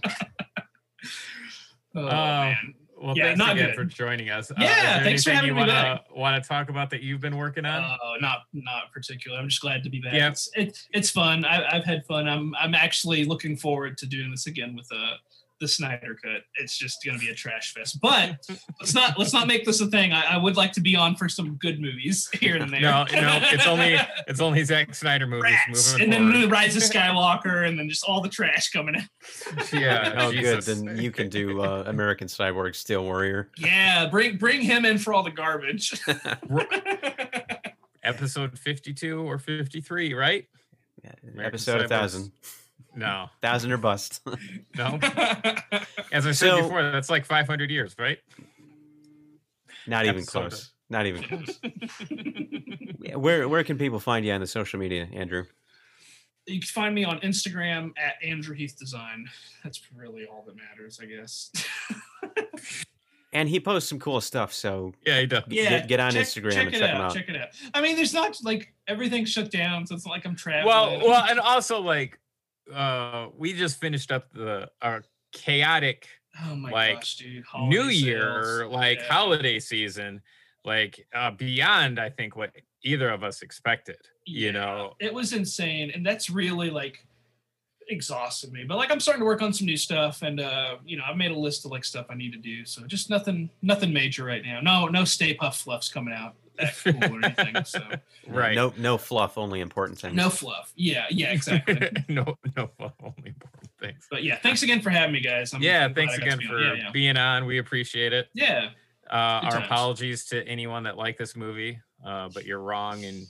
oh, man. well, Yeah, thanks again good. for joining us. Uh, Yeah, there thanks for having you me wanna, Want to talk about that you've been working on? Oh, not not particular. I'm just glad to be back. Yeah. It's it, it's fun. I, I've had fun. I'm I'm actually looking forward to doing this again with uh, the Snyder cut. It's just gonna be a trash fest. But let's not let's not make this a thing. I, I would like to be on for some good movies here and there. no, no, it's only it's only Zack Snyder movies Rats, moving and then the Rise of Skywalker, and then just all the trash coming out. yeah, oh, good. Then you can do uh, American Cyborg Steel Warrior. Yeah, bring bring him in for all the garbage. episode fifty-two or fifty-three, right? Episode a thousand, No, thousand or bust. no. As I said So- before, that's like five hundred years, right? Not even Episode. close. Not even close. Yeah, Where where can people find you on the social media, Andrew? you can find me on Instagram at Andrew Heath Design. That's really all that matters, I guess. And he posts some cool stuff, so Yeah, he does. yeah, Get- get on check- Instagram check and it check 'em out, out. Check it out. I mean, there's not like everything's shut down, so it's not like I'm traveling. Well, well, and also like uh we just finished up the our chaotic oh my like, gosh, dude! New holiday Year, sales. like Yeah. holiday season, like uh beyond I think what either of us expected. You Yeah, know, it was insane, and that's really like exhausted me. But like, I'm starting to work on some new stuff, and uh, you know, I've made a list of like stuff I need to do. So just nothing, nothing major right now. No, no Stay Puff fluffs coming out that cool or anything. So right? No no fluff, only important things. no fluff. Yeah, yeah, exactly. no, no, fluff, only important things. but yeah, thanks again for having me, guys. I'm, yeah, thanks I got to again be for yeah, yeah. being on. We appreciate it. yeah. Uh, our times. apologies to anyone that liked this movie, uh, but you're wrong in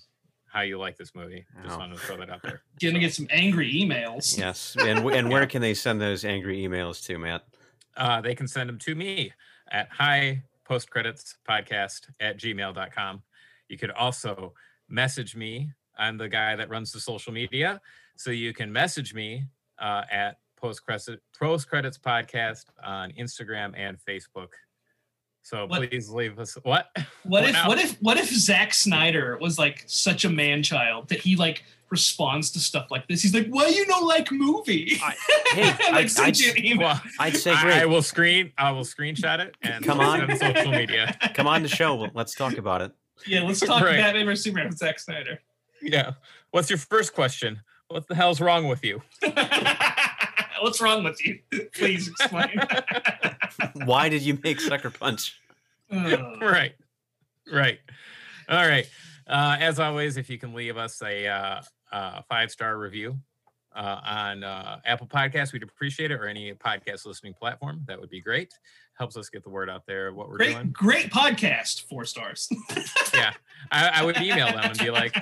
how you like this movie. Just Oh. wanted to throw that out there. Gonna get some angry emails. Yes, and and where can they send those angry emails to, Matt? uh, they can send them to me at hi post credits podcast at gmail.com. You could also message me. I'm the guy that runs the social media. So you can message me uh, at post credits post credits podcast on Instagram and Facebook. So What- please leave us what? What if now? what if what if Zack Snyder was like such a man child that he like responds to stuff like this. He's like, "Why you don't like movie?" I- hey, like I'd- I'd- an. Well, I'd say I, great. I will screen. I will screenshot it and Come on. it on social media. Come on the show. Let's talk about it. Yeah, let's talk Right. Batman vs Superman with Zack Snyder. Yeah. What's your first question? What the hell's wrong with you? What's wrong with you? Please explain. Why did you make Sucker Punch? Right. Right. All right. Uh, as always, if you can leave us a uh, uh, five star review uh, on uh, Apple Podcasts, we'd appreciate it, or any podcast listening platform. That would be great. Helps us get the word out there what we're great, doing. great podcast. Four stars. Yeah. I, I would email them and be like,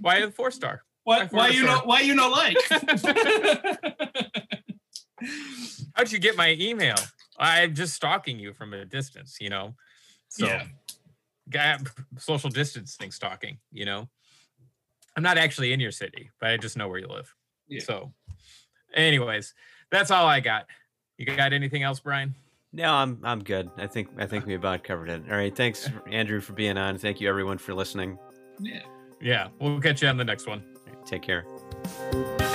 why a four star? Why? four Why you star. know? Why you know like? How'd you get my email? I'm just stalking you from a distance, you know? So, Yeah. guy, social distancing stalking, you know? I'm not actually in your city, but I just know where you live. Yeah. So, anyways, that's all I got. You got anything else, Brian? No, I'm I'm good. I think I think we about covered it. All right. Thanks, Andrew, for being on. Thank you, everyone, for listening. yeah. Yeah, we'll catch you on the next one. Take care. Bye.